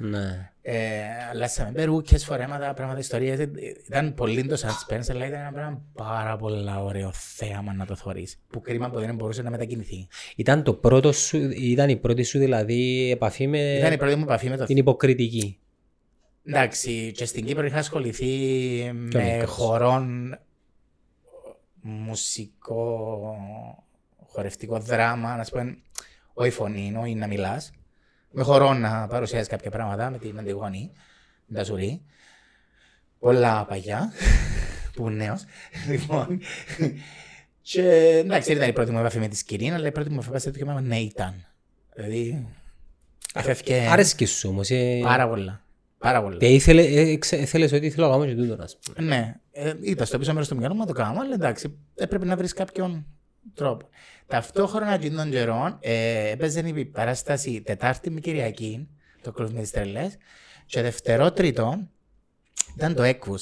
Ναι. Ε, αλλάσαμε περούκες, φορέματα, πράγματα, ιστορίες. Ε, Ήταν πολύ το suspense, αλλά ήταν ένα πράγμα πάρα πολύ ωραίο θέαμα να το θωρείς. Που κρίμα που δεν μπορούσε να μετακινηθεί. Ήταν το πρώτο σου, ήταν η πρώτη σου δηλαδή επαφή με Ήταν η πρώτη μου επαφή με το την υποκριτική. Εντάξει, και στην Κύπρο είχα ασχοληθεί με μικρός. χορών, μουσικό, χορευτικό δράμα, να σου πω, όχι φωνή, όχι να μιλάς. Με χορό να παρουσιάζεις κάποια πράγματα με την Αντιγόνη, την Τασουρή. Πολλά παγιά, που νέος. λοιπόν, και εντάξει, δεν ήταν η πρώτη μου επαφή με τη σκηνή, αλλά η πρώτη μου επαφή με το κείμενο ναι ήταν. Δηλαδή, αφεύκε Άρεσκες σου όμως. ε, πάρα πολλά. Πάρα πολλά. Και ήθελε, ε, ξε- θέλεις ότι ήθελα να κάνω και τούτο, ας πούμε. Ναι, ε, ήταν στο πίσω μέρος του μυαλού μου να το κάνω, αλλά εντάξει, έπρεπε να βρεις κάποιον τρόπο. Ταυτόχρονα εκείνων των καιρών ε, έπαιζε η παράσταση Τετάρτη με Κυριακή, το κλουβ με τις τρελές, και δευτερό τρίτο ήταν το Έκου.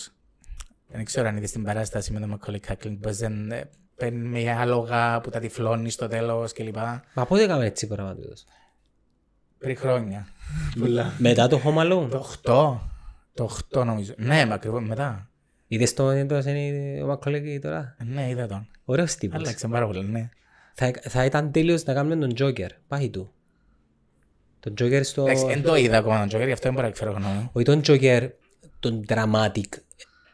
Δεν ξέρω αν είδες την παράσταση με τον Μακόλι Κάκλιν που έπαιζε, ε, παίρνει με άλογα που τα τυφλώνει στο τέλος κλπ. Μα πότε έκαμε έτσι πράγμα τούτος. Πριν χρόνια. Πολλά. Μετά το Home Alone; το 8. Το 8 νομίζω. Ναι, μα ακριβώς μετά. Είδες το εντός είναι ο Μακολέκη τώρα; Ναι, είδα τον. Ωραίος τύπος. Άλλαξε πάρα πολύ, ναι. Θα, θα ήταν τέλειος να κάνουμε τον Joker. Πάει του. Τον Joker στο... Εντάξει, δεν το είδα ακόμα τον Τζόκερ, γι' αυτό δεν μπορώ να εκφέρω γνώμη. Όχι τον Joker, τον dramatic.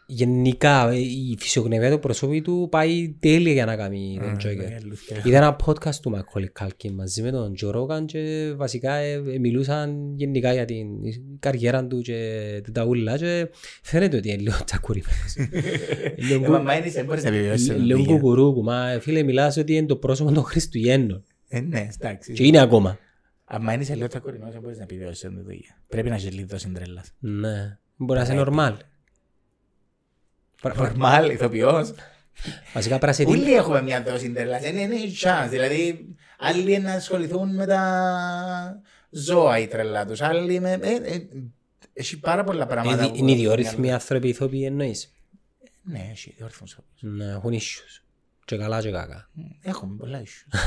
Γενικά ε, η φυσιογνωμία του προσώπου του πάει τέλεια για να κάνει τον Joker. Είδα ένα podcast του Macaulay Culkin μαζί με τον Joe Rogan και βασικά ε, ε, μιλούσαν γενικά για την καριέρα του και τα ούλα και φαίνεται ότι είναι λίγο τσακουριμένος. Λίγο κου- Μα είναι, δεν μπορείς να επιβιώσεις. Λίγο κουκουρούκου, μα φίλε μιλάς ότι είναι το πρόσωπο των Χριστουγέννων Ε, ναι, και εντάξει. είναι ακόμα. Αν είσαι λίγο τσακωρινός, δεν μπορείς να επιβιώσεις αυτή τη δουλειά. Πρέπει να έχει λίγο συντρέλας. Ναι, μπορεί να είσαι normal. Νορμάλ, ηθοποιός. Βασικά πρέπει να είσαι Όλοι έχουμε μια δόση τρελάς. Δεν είναι chance. Δηλαδή, άλλοι να ασχοληθούν με τα ζώα η τρελά τους. Άλλοι με... ε, ε, Έχει πάρα πολλά πράγματα. Είναι- που- Είναι ιδιόρυθμοι άνθρωποι ηθοποιοί εννοείς; Ναι, έχει ιδιόρυθμους ηθοποιούς. Ναι, έχουν issues. Και καλά και κακά. Έχουμε πολλά issues.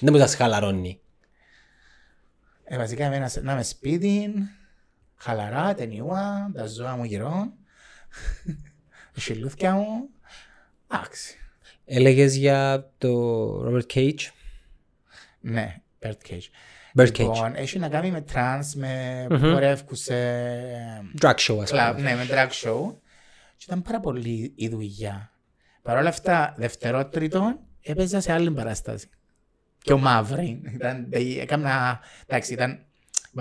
Δεν μου σας χαλαρώνει. Ε, βασικά εμένα σε- να είμαι σπίτι, χαλαρά, ταινιούα, τα ζώα μου γύρω, τα σιλούθκια μου. Εντάξει. Έλεγες για το Bird Cage; Ναι, Bird Cage. Bird Cage. Λοιπόν, έχει να κάνει με τρανς, με Μμμ. χορεύκους σε drag show ας κλαμπ, πούμε. ναι, με drag show. Και ήταν πάρα πολύ η δουλειά. Παρ' όλα αυτά, δευτερότριτον, έπαιζα σε άλλη παράσταση. Και ο Μαύρη. Ήταν, έκανα, εντάξει, ήταν,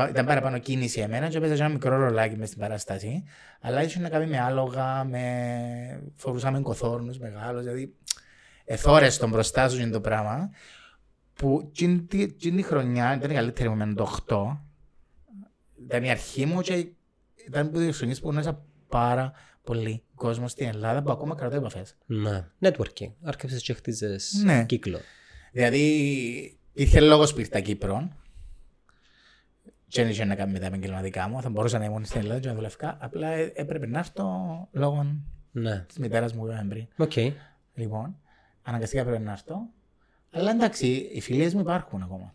ήταν παραπάνω κίνηση εμένα και έπαιζα σε ένα μικρό ρολάκι μες στην παράσταση. Αλλά είχε να κάνει με άλογα, με... φορούσαμε κοθόρνους μεγάλους, δηλαδή εθώρες τον μπροστά σου είναι το πράγμα. Που εκείνη τη εκείνη τη χρονιά ήταν η καλύτερη μου με το 8. Ήταν η αρχή μου και ήταν από τις χρονιές που γνώρισα πάρα πολύ κόσμο στην Ελλάδα που ακόμα κρατώ επαφές. Ναι. Networking. Άρκεψες και χτίζες Ναι. κύκλο. Δηλαδή, ήρθε λόγος που ήρθα Κύπρο. Και δεν είχε να κάνει με τα επαγγελματικά μου. Θα μπορούσα να ήμουν στην Ελλάδα και να δουλεύκα. Απλά ε- έπρεπε να έρθω λόγω Ναι. της μητέρας μου που είπαμε πριν. Οκ. Λοιπόν, αναγκαστικά έπρεπε να έρθω. Αλλά εντάξει, οι φιλίες μου υπάρχουν ακόμα.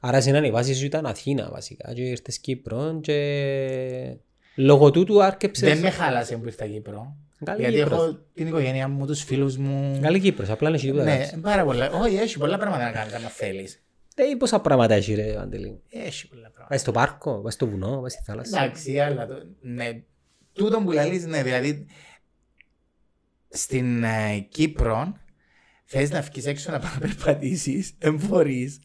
Άρα συνάνε η βάση σου ήταν Αθήνα βασικά και ήρθες Κύπρο και λόγω τούτου άρκεψες. Δεν με χάλασε που ήρθα Κύπρο. Καλή γιατί Κύπρος. έχω την οικογένειά μου, τους φίλους μου. Καλή Κύπρος, απλά δεν έχει τίποτα. Ναι, ναι. πάρα πολλά. Όχι, έχει πολλά πράγματα να κάνεις, αν θέλεις. Ε, πόσα πράγματα έχει ρε Αντελή; Έχει πολλά πράγματα. Πάει στο πάρκο, πάει στο βουνό, πάει στη θάλασσα. Εντάξει, αλλά το, ναι, τούτο που λαλείς, ναι, δηλαδή στην ε, Κύπρο θες να βγεις έξω να πάει να περπατήσεις, δεν μπορείς.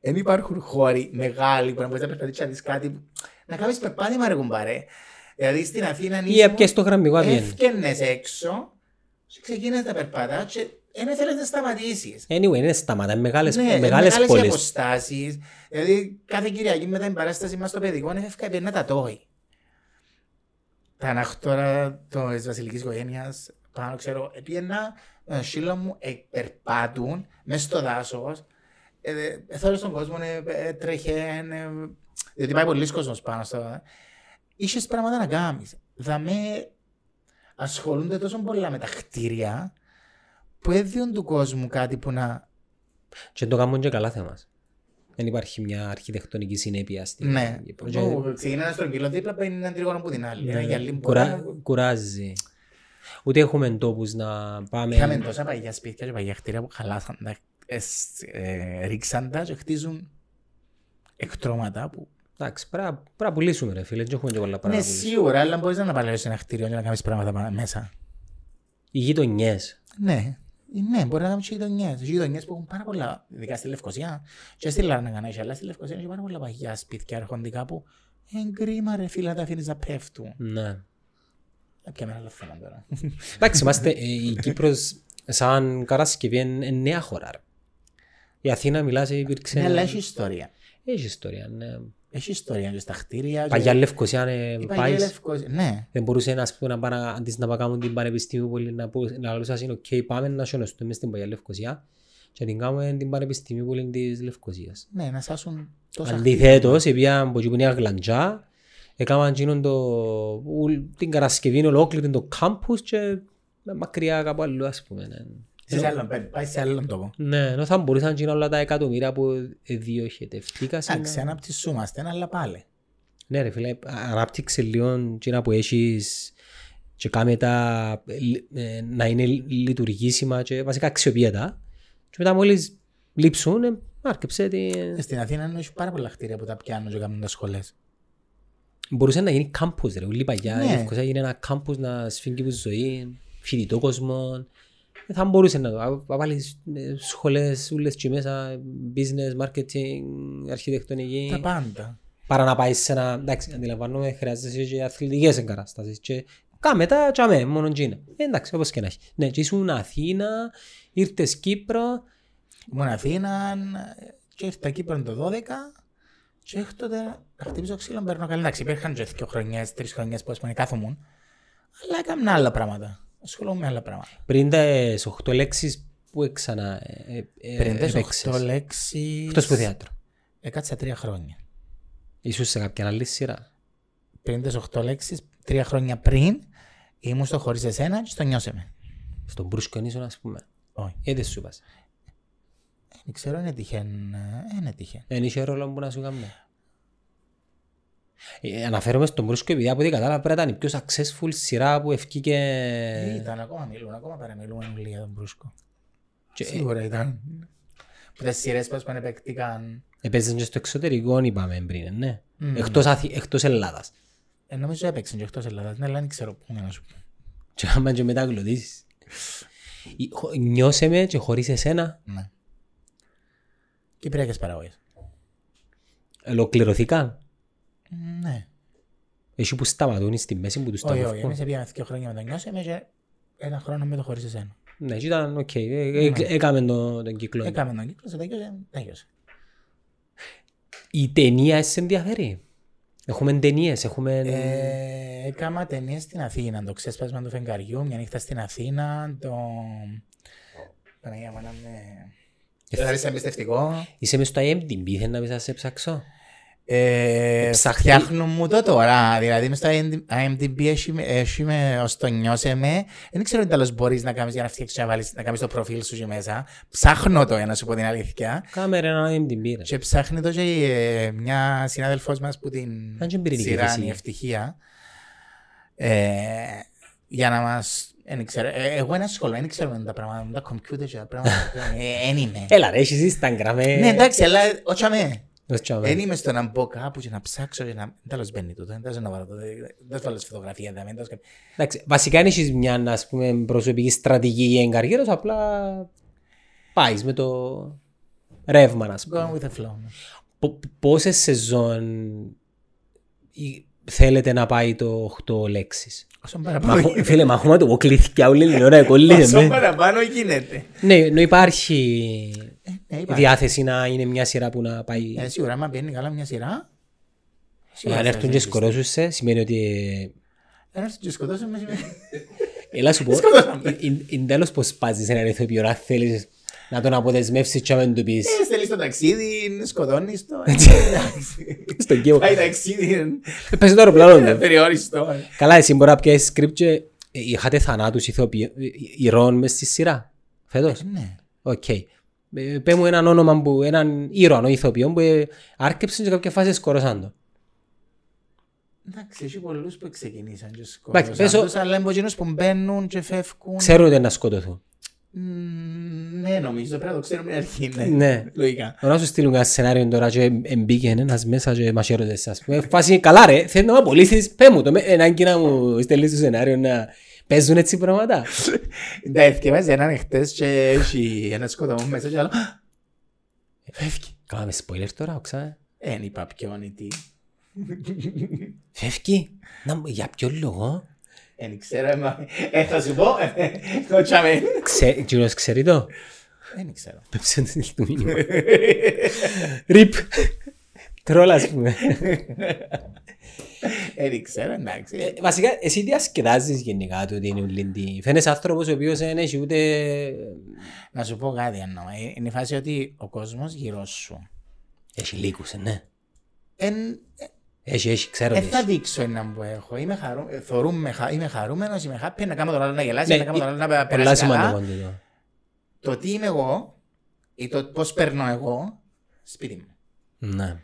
Δεν υπάρχουν χώροι μεγάλοι που να μπορείς να περπατήσεις να δεις κάτι. που- Να κάνεις περπάτημα ρε κουμπάρε. Δηλαδή στην Αθήνα Ή ήσουν, έπιες το γραμμικό αδιέν. έφτιανες έξω και ξεκίνες να περπατάς και δεν ήθελες να σταματήσεις. Anyway, είναι σταματά, είναι μεγάλες, Ναι, μεγάλες μεγάλες οι πόλεις. αποστάσεις. Δηλαδή κάθε Κυριακή μετά την παράσταση μας στο παιδικό έφευκα πιένα τα τόη. Τα αναχτώρα της βασιλικής οικογένειας πάνω ξέρω, πιένα με τον σύλλο μου ε, περπάτουν μέσα στο δάσος. Ε, ε, Θέλω στον κόσμο, ε, ε, τρέχε, ε, διότι πάει πολλοί κόσμος πάνω στο... Είχες πράγματα να κάνεις. Δαμέ ασχολούνται τόσο πολλά με τα κτίρια που έδιον του κόσμου κάτι που να Και το κάνουν και καλά θέμας. Δεν υπάρχει μια αρχιτεκτονική συνέπεια στην Ναι. Κύπρο. Και Ω, Ξεκινά ένα στρογγυλό δίπλα, παίρνει έναν τρίγωνο από την άλλη. Ένα γυαλί που κουρα- Κουράζει. Ούτε έχουμε τόπους να πάμε... Είχαμε τόσα παγιά σπίτια και παγιά κτίρια που χαλάσαν τα, εσ- ε, ρίξαν τα και χτίζουν εκτρώματα που... Εντάξει, πρέπει να- πρέπει να πουλήσουμε ρε φίλε, δεν έχουμε και πολλά Ναι, πράγματα να πουλήσουμε. σίγουρα, αλλά μπορείς να αναπαλαιώσεις ένα κτίριο και να κάνεις πράγματα πα- μέσα. Οι γειτονιές. Ναι, ναι, μπορεί να κάνεις και γειτονιές. Οι γειτονιές που έχουν πάρα πολλά, ειδικά στη Λευκοσία, και στη Λάρνακα έχει, αλλά στη Λευκοσία έχει πάρα πολλά παγιά σπίτια αρχοντικά που είναι κρίμα ρε φίλε να τα αφήνεις να πέφτουν. Ναι. Θα πιάμε ένα άλλο θέμα τώρα. Εντάξει, είμαστε, ε, η Κύπρος σαν κατασκευή είναι είναι νέα χώρα. ρε. Η Αθήνα μιλάς υπήρξε... Ναι, αλλά έχει ιστορία. Έχει ιστορία, ναι. Έχει ιστορία και στα κτίρια. και- Παγιά Λευκοσία ε, Η πάεις. Παγιά Λευκοσία. Ναι. Δεν μπορούσε να, ας πούμε, να πάει να- αντί να πάμε την Πανεπιστήμιο Πόλη να, πω, να λέω σας είναι οκ, πάμε να σιωνιστούμε στην Παγιά Λευκοσία και την κάνουμε την Πανεπιστήμιο Πόλη της Λευκοσίας. Ναι, να σάσουν τόσα Αντιθέτως, επειδή από εκεί που είναι η Αγλαντζά, έκαναν εκείνον το, ουλ- την Καρασκευή ολόκληρη το κάμπους και μακριά κάπου αλλού ας πούμε. ναι. Σε άλλον, πέ- πάει σε άλλον τόπο. Ναι, ενώ θα μπορούσαν και όλα τα εκατομμύρια που διοχετευτήκα Εντάξει, αναπτυσσούμαστε, αλλά πάλι. Ναι ρε φίλε, ανάπτυξε λίγο εκείνα που έχεις και κάμε τα ε, να είναι λειτουργήσιμα και βασικά αξιοποιητά και μετά μόλις λείψουν, ε, άρκεψε την... Στην Αθήνα έχει πάρα πολλά κτίρια που τα πιάνουν και κάνουν τα σχολές. Μπορούσε να γίνει κάμπους ρε, ούλη παγιά, Ναι. η Λευκοσία γίνει ένα κάμπους να σφίγγει που ζωή, φοιτητό κόσμο. Ε, Θα μπορούσε να το, να βάλεις ε, σχολές ούλες και μέσα, business, marketing, αρχιτεκτονική. Τα πάντα. παρά να πάεις σε ένα, εντάξει, αντιλαμβάνομαι, χρειάζεσαι και αθλητικές εγκαταστάσεις και κάμε τα τσάμε, μόνο εκείνα. Ε, εντάξει, όπως και να έχει. Ναι, και ήσουν Αθήνα, ήρθες Κύπρο, Ήμουν Αθήνα και ήρθα Κύπρο το 12 και έχω τότε να χτυπήσω ξύλο παίρνω καλά. Εντάξει, υπήρχαν και δύο χρονιές, τρεις χρονιές που ας πούμε κάθομουν. Αλλά έκανα άλλα πράγματα. Ασχολούμαι με άλλα πράγματα. πριν τις 8 λέξεις που ξανά ε, ε, Πριν τις έπαιξες. 8 λέξεις... Εκτός που θέατρο. Έκατσα τρία χρόνια. Ήσουν σε κάποια άλλη σειρά; Πριν τις 8 λέξεις, τρία χρόνια πριν, ήμουν στο χωρίς εσένα και στο νιώσε με. Στον Μπρούσκο ήσουν, ας πούμε. Όχι. Ε, δεν σου είπας. Δεν ξέρω, είναι τυχεν. ε, Είναι τυχεν. Δεν είχε ρόλο που να σου κάνει. Ε, αναφέρομαι στον Μπρούσκο επειδή από ό,τι κατάλαβα πρέπει να ήταν η πιο successful σειρά που ευκήκε Ήταν ακόμα μιλούν, ακόμα παραμιλούμε όλοι για τον Μπρούσκο. και Σίγουρα ήταν. Που τις σειρές που πάνε παίκτηκαν. έπαιζαν και στο εξωτερικό είπαμε πριν, ναι. Μμμ. Εκτός, Αθη- εκτός Ελλάδας. Ε, νομίζω έπαιξαν και εκτός Ελλάδας. Ναι, αλλά δεν ξέρω πού να σου πω. Και άμα και μεταγλωτήσεις. Η- χω- Νιώσε με και χωρίς εσένα Ναι. Κυπριακές παραγωγές. ολοκληρωθήκαν. Ναι. Εσύ που σταματούν στη μέση που τους Όχι, όχι. σταματούν. Εμείς πήγαμε δύο χρόνια με τον νιώσαμε και ένα χρόνο με το χωρίς εσένα. Ναι, και ήταν οκ. Ε, ε, Έκαμε τον τον κύκλο. Έκαμε τον κύκλο, σε τέλειωσε, τέλειωσε. Η ταινία σε ενδιαφέρει; Έχουμε ταινίες, έχουμε... Ε, Έκανα ταινίες στην Αθήνα, το ξέσπασμα του φεγγαριού, μια νύχτα στην Αθήνα, το... Παναγία μου, να με... Δηλαδή, σε εμπιστευτικό. Είσαι μες στο IMDb, θέλει να πεις να σε ψάξω. Ε, Ψάχνει- φτιάχνουν μου το τώρα, δηλαδή μες στο IMDb έχει με- έχει με ως το νιώσε με, δεν ξέρω τι τέλος μπορείς να κάνεις για να φτιάξεις και να βάλεις, να κάνεις το προφίλ σου και μέσα. Ψάχνω το, για να σου πω την αλήθεια. Κάμε ρε ένα IMDb ρε. Και ψάχνει το και ε, μια συνάδελφός μας που την Αν και πυρηνική σειρά φυσική. η ευτυχία ε, για να μας... Δεν ξέρω, ε, εγώ ένα σχολείο, δεν ξέρω με τα πράγματα, με τα κομπιούτερ και τα πράγματα, ε, δεν είμαι. Έλα ρε, έχεις Instagram. ε. Ναι, εντάξει, αλλά όχι αμέ. Δώσ' τσάμε. Δεν είμαι στο να μπω κάπου και να ψάξω και να... Τέλος μπαίνει τούτο, δεν θέλω να βάλω το... Δεν θέλω τις φωτογραφία, δεν θέλω... Εντάξει, βασικά αν έχεις μια ας πούμε, προσωπική στρατηγική εν καριέρα σου, απλά πάεις με το ρεύμα, ας πούμε. Go with the flow. Πο- Πόσες σεζόν ή- θέλετε να πάει το 8 λέξεις; Όσο Μα παραπάνω έχω- Φίλε, μα έχουμε το πω κλείθηκε όλη την ώρα, κολλήσε Όσο με. παραπάνω γίνεται. Ναι, ενώ υπάρχει Ναι, υπάρχει. διάθεση να είναι μια σειρά που να πάει. Ε, Σίγουρα, άμα μπαίνει καλά μια σειρά... Ε, Αν έρθουν και σκορώσουν σε, σημαίνει ότι. ε, Αν έρθουν και σκοτώσουν με σημαίνει... Έλα σου πω, Σκοτώσαμε. είναι τέλος πως πάζεις έναν ηθοποιό να θέλεις να τον αποδεσμεύσεις και να μην του πεις Ε, Στέλνεις το ταξίδι, σκοτώνεις το... στον κύριο. Πάει ταξίδι, Πες το αεροπλάνο είναι του. περιόριστο. Καλά, εσύ μπορεί να πιάσεις script και ε, είχατε θανάτους ηθοποιοί- ε, ηρώων μες στη σειρά. Φέτος; Ναι. Οκ. Ε, Πες μου έναν όνομα που, έναν ήρωα ηθοποιό που ε, άρκεψαν και κάποια φάση σκοτώσαν το. Εντάξει, έχει πολλούς που ξεκινήσαν και Εντάξει, πες σκότωσαν ο- τους, αλλά είναι εκείνους που μπαίνουν και φεύγουν. Ξέρουν ότι είναι να σκοτωθούν. Μμμ, Ναι, νομίζω, πρέπει να το ξέρουμε την αρχή. Ναι, Ναι. λογικά. Μπορώ να σου στείλουν ένα σενάριο τώρα και εμπήκε ένας μέσα και μας έρωτες ας πούμε. Φάση καλά ρε, θέλει να με απολύσεις, πέ μου το, με- έναν και να μου στέλνεις το σενάριο να παίζουν έτσι πράγματα. Τα εθιέβαζε έναν χτες και έχει ένα σκοτωμό μέσα και άλλο. Φεύγει. Καλά με spoiler τώρα, οξά. Δεν είπα ποιον ή τι. Φεύγει. Να μου, για ποιο λόγο; Δεν ξέρω, μα- ε, θα σου πω. Το τσάμε. Ξέ, κύριος ξέρει το; Δεν ξέρω. Πέψε το μήνυμα. Ριπ. Τρόλα ας πούμε. Δεν ξέρω, εντάξει. Ε, Βασικά, εσύ διασκεδάζεις γενικά το ότι είναι ουλίντη. Φαίνεσαι άνθρωπος ο οποίος δεν έχει ούτε... Να σου πω κάτι εννοώ. Ε, Είναι η φάση ότι ο κόσμος γύρω σου. Έχει λύκους, ε, ναι. Εν, Έχει, έχει, ξέρω Δεν τι θα έχει. δείξω έναν που έχω. Είμαι, χαρού, ε, θωρούμε, χα- είμαι χαρούμενος, είμαι happy, να κάνω τον άλλο να γελάσει, Ναι, να κάνω τον άλλο να Πολλά περάσει καλά. σημαντικό τούτο. Το τι είμαι εγώ ή το πώς περνώ εγώ, σπίτι μου. Ναι.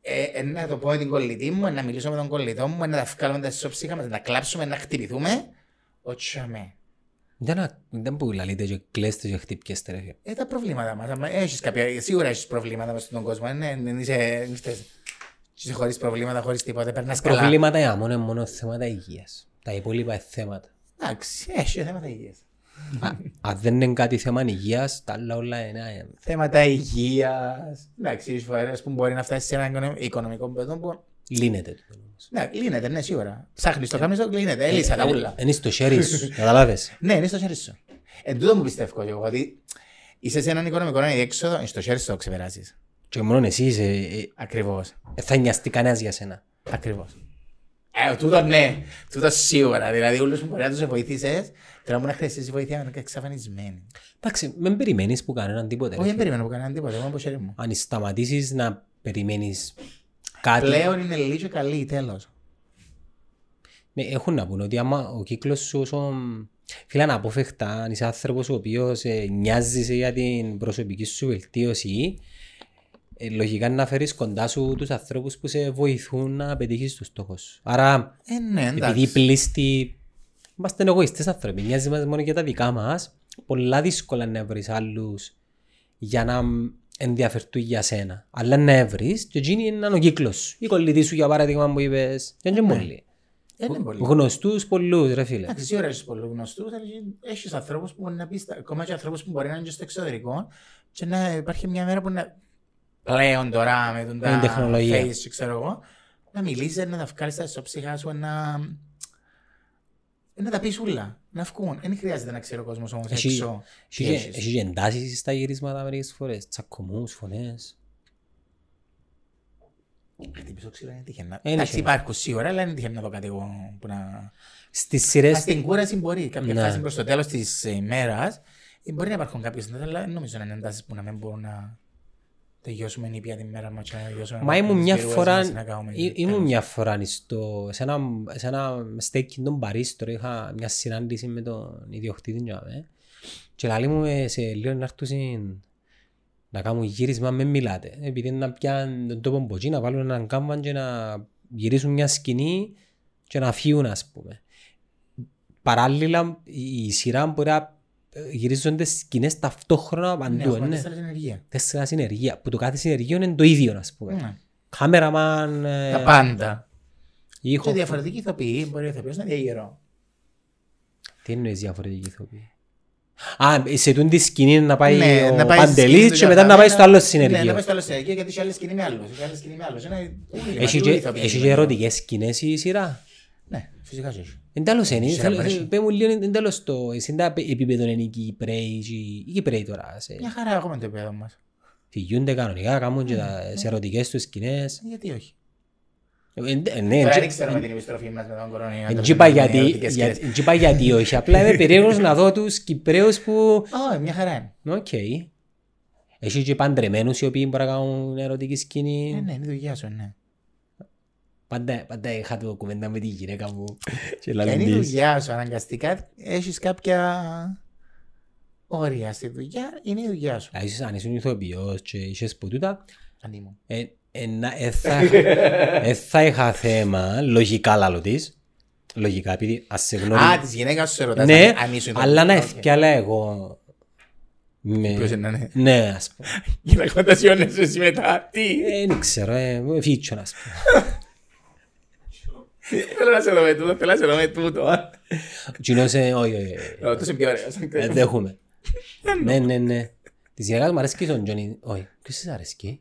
Ε, ε, να το πω με την κολλητή μου, να μιλήσω με τον κολλητό μου, να τα βγάλουμε τα σώψικα μας, να κλάψουμε, να χτυπηθούμε. Όχι αμέ. Δεν, α- δεν που λαλείτε και κλέστε και χτυπιέστε ρε. Ε, τα προβλήματα μας. άμα Έχεις κάποια, σίγουρα έχεις προβλήματα μες στον κόσμο. Ναι, δεν είσαι, δεν είστε- είσαι χωρίς προβλήματα, χωρίς τίποτα. Περνάς καλά. Προβλήματα για μόνο είναι μόνο θέματα υγείας. Τα υπόλοιπα είναι θέματα. Εντάξει, έχει θέματα υγείας. Α- Αν δεν είναι κάτι θέμα υγείας, τα άλλα όλα είναι... ε, Θέματα υγείας. Εντάξει, είσαι φορές που μπορεί να φτάσει σε ένα οικονομ- οικονομικό πεδίο που... Λύνεται το όμως. Ναι, λύνεται, ναι, σίγουρα. Ψάχνεις το κάμισο, λύνεται. Έλυσα τα ούλα. Είναι στο χέρι σου, καταλάβες. Ναι, είναι στο χέρι σου. Εν τούτο μου πιστεύω και εγώ, ότι είσαι σε έναν οικονομικό αδιέξοδο, είναι στο χέρι σου το ξεπεράσεις. Και μόνο εσύ είσαι, ε, Ακριβώς. ε, θα νοιαστεί κανένας για σένα. Ακριβώς. Ε, τούτο ναι, τούτο σίγουρα. Δηλαδή, όλους που μπορεί να τους βοηθήσεις, τώρα μου να χρειαστείς βοήθεια να είναι εξαφανισμένοι. Εντάξει, μην περιμένεις που κανέναν τίποτε. ρε. Όχι, δεν περιμένω που κανέναν τίποτα, εγώ είμαι από χέρι μου. Αν σταματήσεις να περιμένεις κάτι... Πλέον είναι λίγο καλή, τέλος. Ναι, έχουν να πούνε ότι άμα ο κύκλος σου όσο Φίλε, αναπόφευκτα, αν είσαι άνθρωπος ο οποίος ε, νοιάζεσαι για την προσωπική σου βελτίωση, ε, λογικά είναι να φέρεις κοντά σου τους ανθρώπους που σε βοηθούν να πετύχεις τους στόχους σου. Άρα, Ε, ναι, επειδή εντάξει. πλήστη, είμαστε εγωιστές άνθρωποι, νοιάζει μας μόνο για τα δικά μας, πολλά δύσκολα να βρεις άλλους για να ενδιαφερθούν για σένα. Αλλά να βρεις και εκείνοι είναι ο κύκλος σου. Η κολλητή σου για παράδειγμα που είπες, δεν είναι πολλοί. Ε, είναι πολύ. Γνωστούς πολλούς ρε φίλε. Εντάξει, σίγουρα έχεις πολλούς γνωστούς, αλλά έχεις ανθρώπους που μπορεί να πεις, ακόμα και ανθρώπους που μπορεί να είναι και στο εξωτερικό και να υπάρχει μια μέρα που να πλέον τώρα με τον Με την τεχνολογία. face, ξέρω εγώ, να μιλήσεις, να τα βγάλεις τα ισόψυχα σου, να... να τα πεις ούλα, να βγουν. Δεν χρειάζεται να ξέρει ο κόσμος όμως Έχει- έξω. τι Έχει έχεις. έχει και εντάσεις στα γυρίσματα μερικές φορές, τσακωμούς, φωνές. Κάτι πίσω ξέρω, είναι τυχαίο να... Είναι Εντάξει, τυχαίο. υπάρχουν σίγουρα, αλλά είναι τυχαίο να το κάτι εγώ που να... Στις Μα σειρές, στην κούραση μπορεί. Κάποια Ναι. φάση προς το τέλος της ημέρας ε, μπορεί να υπάρχουν κάποιες εντάσεις, αλλά δεν νομίζω να είναι εντάσεις που να μην μπορούν να τελειώσουμε νήπια την μέρα μας και να τελειώσουμε μα ήμουν τις μια περιοχές φορά, μας να κάνουμε ή- ήμουν τέλος. μια φορά στο, σε ένα, σε ένα στέκι των Παρίστρο, είχα μια συνάντηση με τον ιδιοκτήτη του αμέ. και λέει μου ε, σε λίγο να έρθουν να κάνουν γύρισμα με μιλάτε. Επειδή είναι να πιάνουν τον τόπο από εκεί, να βάλουν έναν κάμπαν και να γυρίσουν μια σκηνή και να φύγουν ας πούμε. Παράλληλα η σειρά μπορεί να ε, γυρίζονται σκηνές ταυτόχρονα Ναι, παντού. έχουμε ναι. τέσσερα ενεργεία. Τέσσερα συνεργεία, που το κάθε συνεργείο είναι το ίδιο ας πούμε. Ναι. Κάμεραμαν, ε, Τα πάντα. ήχο. Και διαφορετική ηθοποιή, μπορεί ο ηθοποιός να διαγερώ. Τι εννοείς διαφορετική ηθοποιή. Α, σε τούν τη σκηνή να πάει Ναι, ο να πάει στη Παντελής σκηνή και του μετά να Γιωργάκη, πάει στο άλλο Ναι, να συνεργείο. πάει στο άλλο συνεργείο γιατί έχει άλλη σκηνή με άλλους. Έχει άλλη σκηνή με άλλους. Είναι ούλοι, Έχει ούλοι και- ηθοποιοί. έχει και ερωτικές σκηνές η σειρά. Ναι, φυσικά και έχει. Εν τέλος είναι, Σειρά θέλω- παρέχει. πέ μου λίγο εν τέλος το, εσύ τα επίπεδο είναι οι Κυπρέοι, και- οι Κυπρέοι τώρα, σε- Μια χαρά έχουμε το επίπεδο μας. φυγιούνται κανονικά, κάνουν και τα- σε ερωτικές τους σκηνές. Γιατί όχι; Ε, εν- ε, Ναι, Τώρα εν- δεν ξέρουμε την επιστροφή μας με τον κορονοϊό. εν αν τζίπα είναι γιατί, ερωτικές για- σκηνές. εν τζίπα γιατί όχι, απλά είμαι περίεργος να δω τους Κυπρέους που Ω, μια χαρά είναι. Οκ. Έχει και παντρεμένους οι οποίοι μπορεί να κάνουν ερωτική Ε, σκηνή. Ναι, είναι η δουλειά σου, ναι. Πάντα, πάντα είχα το κουβέντα με τη γυναίκα μου. Και Και λαλούν είναι η της. δουλειά σου, αναγκαστικά έχεις κάποια όρια στη δουλειά, είναι η δουλειά σου. Α, ίσως αν ήσουν ηθοποιός και είχες που τούτα, Αν ήμουν. ε, ε, να- ε, θα, ε, θα είχα θέμα, λογικά λαλό της, λογικά επειδή ας σε Α, γνωρίζει. της γυναίκας σου ρωτάς Ναι, αν- αν ήσουν αλλά να ηθοποιός. Οκ. ευκιάλα εγώ. με- Ποιος είναι, ναι. Ναι, ας πούμε. Για να φαντασιώνεσαι εσύ μετά. Τι; Ε, Δεν ξέρω, ε, φίτσον ας πούμε. Θέλω να σε δω με τούτο, θέλω να σε δω με τούτο. Κοινός, ε, όχι, όχι, όχι. Ο, Τόσο είναι πιο ωραίος. Ε, Δεν έχουμε. Ναι, ναι, ναι. Της γυναίκας μου αρέσκει τον Τζονι... Όχι, ποιος της αρέσκει;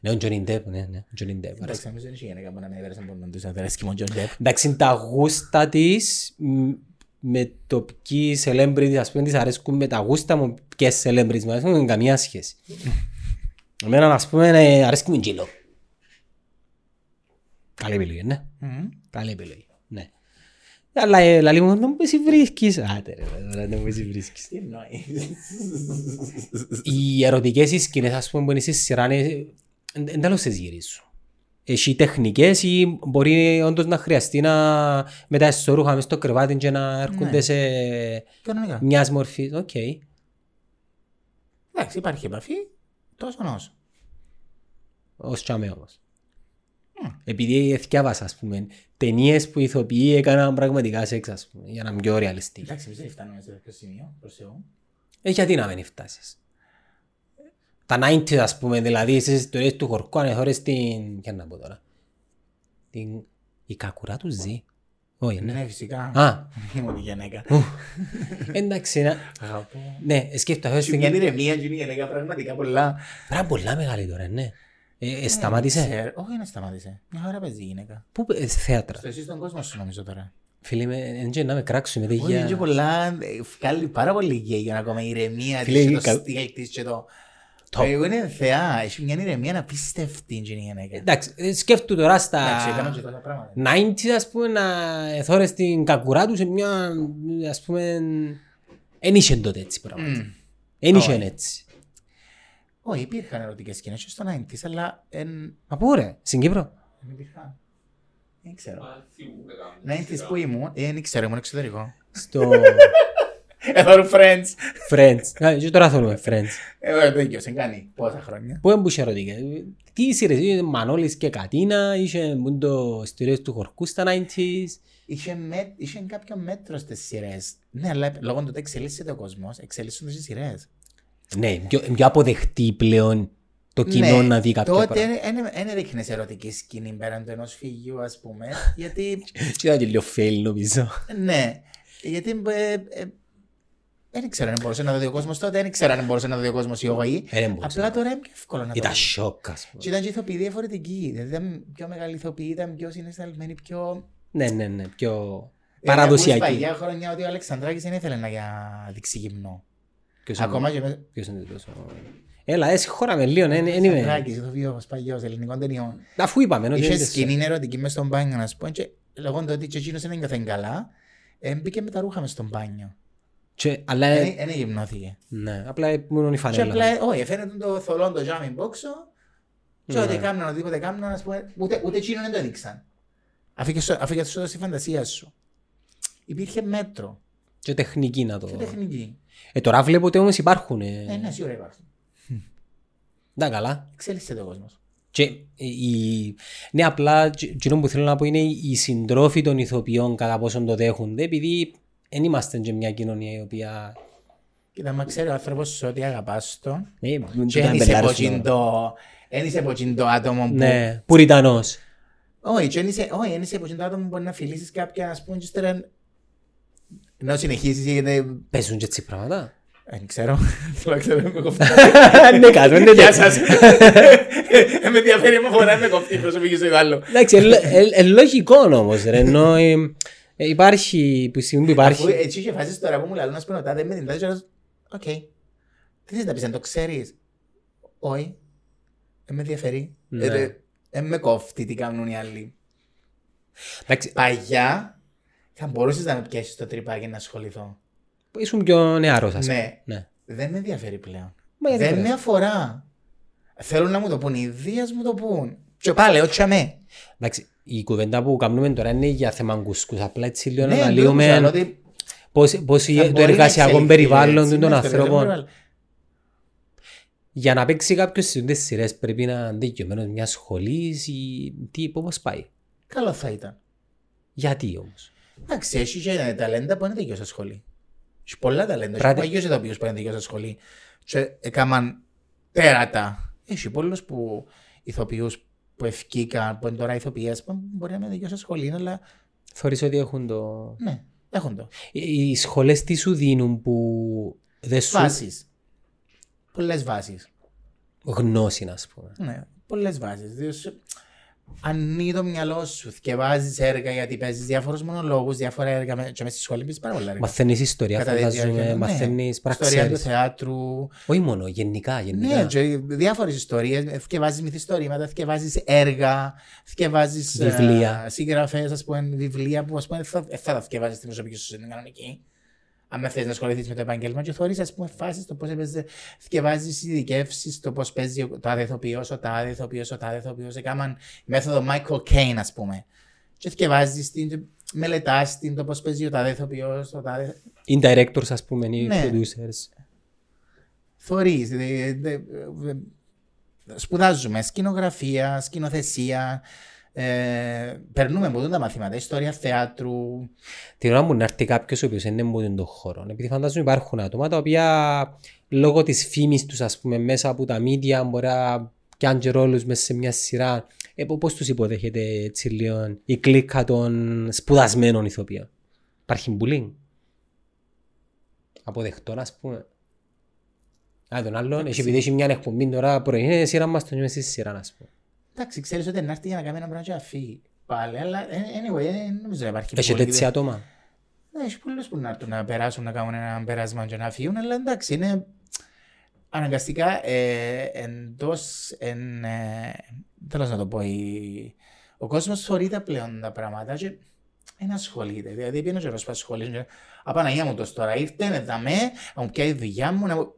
Ναι, ο Τζονι Ντέπ, ναι, ναι, ο Τζονι Ντέπ. Εντάξει, νομίζω είναι η γυναίκα που να με έβερε από τους αδερές και μόνο John Depp. Εντάξει, τα γούστα της μ, με το ποιοι celebrities, ας πούμε, της αρέσκουν με τα γούστα μου ποιες celebrities μου αρέσκουν, δεν καμία σχέση. Εμένα, ας πούμε, ε, αρέσκει μου η Τζίλο. Καλή επιλογή, ναι. Μμμ. Καλή επιλογή, ναι. Αλλά ε, λαλή μου, να μου εσύ βρίσκεις. Άτε ρε, τώρα να μου εσύ βρίσκεις. Τι εννοείς. Οι ερωτικές οι σκηνές, ας πούμε, που είναι στη σειρά, είναι εν- εν τέλος τις γυρίζουν. Έχει τεχνικές ή μπορεί όντως να χρειαστεί να με τα εσωρουχα μες στο κρεβάτι και να έρχονται Ναι. σε Κανονικά. μιας μορφής. Οκ. Εντάξει, υπάρχει επαφή, τόσο όσο. Ως τσάμε όμως. Επειδή εθιάβασα, ας πούμε, ταινίες που οι ηθοποιοί έκαναν πραγματικά σεξ, ας πούμε, για να είναι πιο ρεαλιστική. Εντάξει, εμείς δεν φτάνουμε σε τέτοιο σημείο, προς Θεού. Ε, γιατί να μην φτάσεις; Τα 90s, ας πούμε, δηλαδή στις ιστορίες του χορκού, αν εθώρες την... Ποια να πω τώρα. Την... Η κακουρά του ζει. Όχι, ναι. Ναι, φυσικά. Α, Ήμουν η γυναίκα. εντάξει, να... Αγαπώ. Ναι, σκέφτομαι, Έχει μια ηρεμία και η γυναίκα πραγματικά πολλά. Πράγμα πολλά μεγάλη τώρα, ναι. Ε, ε, σταμάτησε; Ξέρω- Όχι, δεν σταμάτησε. Μια ώρα παίζει η γυναίκα. Πού, ε, θέατρας. Στο εσύ στον κόσμο σου νομίζω τώρα. Φίλε, με, δεν να με κράξουν, δεν Όχι, είναι και για... πολλά, ε, βγάλει πάρα πολύ γκέι για να ακόμα η ηρεμία Φίλε, της και το κα- στυλ της και το... Top. Εγώ είναι θεά, έχει μια ηρεμία να πίστευτη η γυναίκα. Εντάξει, ε, σκέφτομαι τώρα Εντάξει, έκαμε και στα... τόσα πράγματα. 90s, ας πούμε, να εθώρες την κακουρά τους σε μια, ας πούμε... Εν είχε τότε έτσι πράγματα. Μμ. Εν είχε Όχι. έτσι. Όχι, υπήρχαν ερωτικές σκηνές και στο 90s, αλλά εν... Μα πού ρε, στην Κύπρο; δεν υπήρχαν. Δεν ξέρω. 90s που ήμουν, ε, δεν ξέρω, ήμουν εξωτερικό. Στο... Εδώ είναι Friends. Friends. Α, Και τώρα θέλουμε Friends. Εγώ το ίδιο, σε κάνει πόσα χρόνια. Πού έμπουσε ερωτικά. Τι σειρές, είχε Μανώλης και Κατίνα, είχε μουν το στηρίες του χορκού στα 90s. Είχε, με, είχε κάποιο μέτρο στις σειρές. Ναι, αλλά λόγω του ότι εξελίσσεται ο κόσμος, εξελίσσονται οι σειρές. Ναι, πιο, πιο αποδεχτή πλέον το κοινό να δει κάποια Ναι, τότε πράγματα. δεν έδειχνες ερωτική σκηνή πέραν του ενός φυγείου, ας πούμε. γιατί. Και ήταν και λίγο fail νομίζω. ναι, γιατί. Ε, ε, δεν ξέρω αν μπορούσε να το δει ο κόσμος τότε, δεν ξέρω αν μπορούσε να το δει ο κόσμος ή όχι. Ε, δεν μπορούσε. Απλά τώρα είναι πιο εύκολο να το Ήταν δει. σοκ ας πούμε. Και ήταν και ηθοποιοί διαφορετικοί. Δηλαδή ήταν πιο μεγάλοι ηθοποιοί, ήταν πιο συναισθαλμένοι, πιο. Ναι, ναι, ναι, πιο Δηλαδή, ακούς παραδοσιακή. Παλιά χρόνια ότι ο Αλεξανδράκης δεν ήθελε να δείξει γυμνό. Ποιος είναι- Ακόμα και με. ποιος είναι τόσο... Έλα, εσύ χώρα με λίγο, δεν δεν είμαι... Αλεξανδράκης, ηθοποιός, παλιός, ελληνικών ταινιών. Αφού είπαμε, ότι Είχε είναι σκηνή ερωτική μες στον μπάνιο, να σου πω, και λόγω του ότι και εκείνος δεν ένιωθε καλά, ε, μπήκε με τα ρούχα μες στον μπάνιο. Και- Αλλά, Δεν δεν γυμνώθηκε. ναι, απλά ήμουν η Και φανέλα. απλά, όχι, φαίνεται το θολόν το τζάμι μπόξο, και Ναι. ό,τι κάμναν, οτιδήποτε κάμναν, ας πούμε, ούτε, ούτε εκείνον δεν το έδειξαν. Αφού και σου- αφού και σου έδωσε η φαντασία σου. Υπήρχε μέτρο Και τεχνική να το... και τεχνική. Ε, τώρα βλέπω ότι όμως υπάρχουν. ε, Ε, ναι, σίγουρα υπάρχουν. Τα καλά. Εξέλιξε ο κόσμος. Και η... Ναι, απλά τ- εκείνο που θέλω να πω είναι οι συντρόφοι των ηθοποιών κατά πόσον το δέχονται, επειδή δεν είμαστε και μια κοινωνία η οποία... Κοίτα, μα ξέρει ο άνθρωπος ότι αγαπάς τον Ναι, και δεν δεν είσαι μπελάρεις από εκείνο το- το- δεν είσαι από εκείνο το άτομο που Ναι, πουριτανός. Όχι, και δεν είσαι, όχι, δεν είσαι από το άτομο που μπορεί να φιλήσεις κάποια, ας πούμε, και ύστερα να συνεχίσεις γιατί... Παίζουν και έτσι πράγματα. Δεν ξέρω, θέλω να ξέρω, με κοφτεί. Ναι, κάτω, ναι, Γεια ναι. σας. Ε, Με ενδιαφέρει με φορά με κοφτεί η προσωπική σου άλλο. Εντάξει, ε, ε, ε, λογικό όμως, ρε, ενώ ε, ε, υπάρχει, που στιγμή που Αφού υπάρχει... έτσι είχε φάσεις τώρα που μου λαλούν, ας πούμε, ο τάδε με την τάδε, και λέω, οκ. Τι θες να πεις, αν το ξέρεις; Όχι. Δεν με ενδιαφέρει. Ναι. Δεν με κόφτει τι κάνουν οι άλλοι. Εντάξει, Παλιά θα μπορούσες να με πιάσεις το τρυπάκι να ασχοληθώ. ήσουν πιο νεαρός, ας πούμε. Ναι. Ναι. Δεν με ενδιαφέρει πλέον. Μα γιατί Δεν πρέπει. με αφορά. Θέλουν να μου το πούν. Οι Δίας μου το πούν. Και πάλι, όχι αμέ. Εντάξει, η κουβέντα που κάνουμε τώρα είναι για θέμα γκουσκούς. Απλά έτσι λίγο να Ναι, αναλύουμε εντούτοις, αλλά ότι πώς, πώς θα το μπορεί να εργασιακό εξελιχθεί, περιβάλλον έτσι, των ναι, στο εργασιακό ανθρώπων. περιβάλλον. Για να παίξει κάποιος στις τούτες σειρές πρέπει να είναι δικαιωμένος μιας σχολής ή τι, πώς πάει; Καλό θα ήταν. Γιατί όμως; Εντάξει, έχει και ταλέντα που είναι δικαιό στα σχολή. Έχει πολλά ταλέντα. Έχει Πράτε- παγιούς ηθοποιούς που είναι δικαιό στα σχολή. Και έκαναν τέρατα. Έχει πολλούς που ηθοποιούς που ευκήκαν, που είναι τώρα ηθοποιές, που μπορεί να είναι δικαιό στα σχολή, αλλά Θεωρείς ότι έχουν το... ναι, έχουν το. Οι οι σχολές τι σου δίνουν που δεν σου Βάσεις. Πολλές βάσεις. γνώση, να πούμε. Ναι, πολλές βάσεις. Διότι σου- ανοίγει το μυαλό σου, θυκευάζεις έργα γιατί παίζεις διάφορους μονολόγους, διάφορα έργα με- και μέσα στη σχολή παίζεις πάρα πολλά έργα. Μαθαίνεις ιστορία, Κατά τη διάρκεια, φαντάζομαι, ναι. μαθαίνεις Ιστορία του πραξιάρες. θεάτρου, Όχι μόνο, γενικά, γενικά. Ναι, και διάφορες ιστορίες, θυκευάζεις μυθιστορήματα, θυκευάζεις έργα, θυκευάζεις Βιβλία. ε, συγγραφές, ας πούμε, βιβλία που ας πούμε θα, ε, θα τα θυκευάζεις στην προσωπική σου στην κανονική. Αν θες να ασχοληθείς με το επάγγελμα και θεωρείς ας πούμε φάσεις το πώς έπαιζε, θυκευάζεις ειδικεύσεις, το πώς παίζει ο τάδε ηθοποιός, ο τάδε ηθοποιός, ο τάδε ηθοποιός, έκαναν μέθοδο Michael Caine ας πούμε. Και θυκευάζεις την, και μελετάς την, το πώς παίζει ο τάδε ηθοποιός, ο τάδε... Οι directors, ας πούμε, οι Ναι. producers. Θωρείς, δε- δε- δε- σπουδάζουμε σκηνογραφία, σκηνοθεσία, ε, περνούμε από τα μαθήματα, ιστορία θεάτρου. Την ώρα που να έρθει κάποιος ο οποίος είναι από τον χώρο. Επειδή φαντάζομαι υπάρχουν άτομα τα οποία λόγω της φήμης τους, ας πούμε, μέσα από τα media μπορεί να πιάνουν και ρόλους μέσα σε μια σειρά. Ε, πο- πώς τους υποδέχεται έτσι λίγο η κλίκα των σπουδασμένων ηθοποιών; Υπάρχει bullying; Αποδεχτών, ας πούμε. Α, τον άλλον, έχει επειδή έχει μια εκπομπή τώρα πρωινή, σειρά μας τον μέσα στη σειρά, ας πούμε. Εντάξει, ξέρεις ότι να έρθει για να κάνει ένα πράγμα και να φύγει πάλι, αλλά ε, anyway, δεν νομίζω να υπάρχει Έχει πολύ- τέτοια άτομα; Ναι, έχει πολλούς που να έρθουν να περάσουν, να κάνουν ένα πέρασμα και να φύγουν, αλλά εντάξει, είναι αναγκαστικά ε, εντός, εν, ε, τέλος να το πω, η- ο κόσμος θεωρεί τα πλέον τα πράγματα και δεν ασχολείται. Δηλαδή, πήγαινε ο καιρός που ασχολείται. και, Απαναγία μου τος τώρα ήρθε, με δαμέ, να μου πιάει η δουλειά μου, να μου...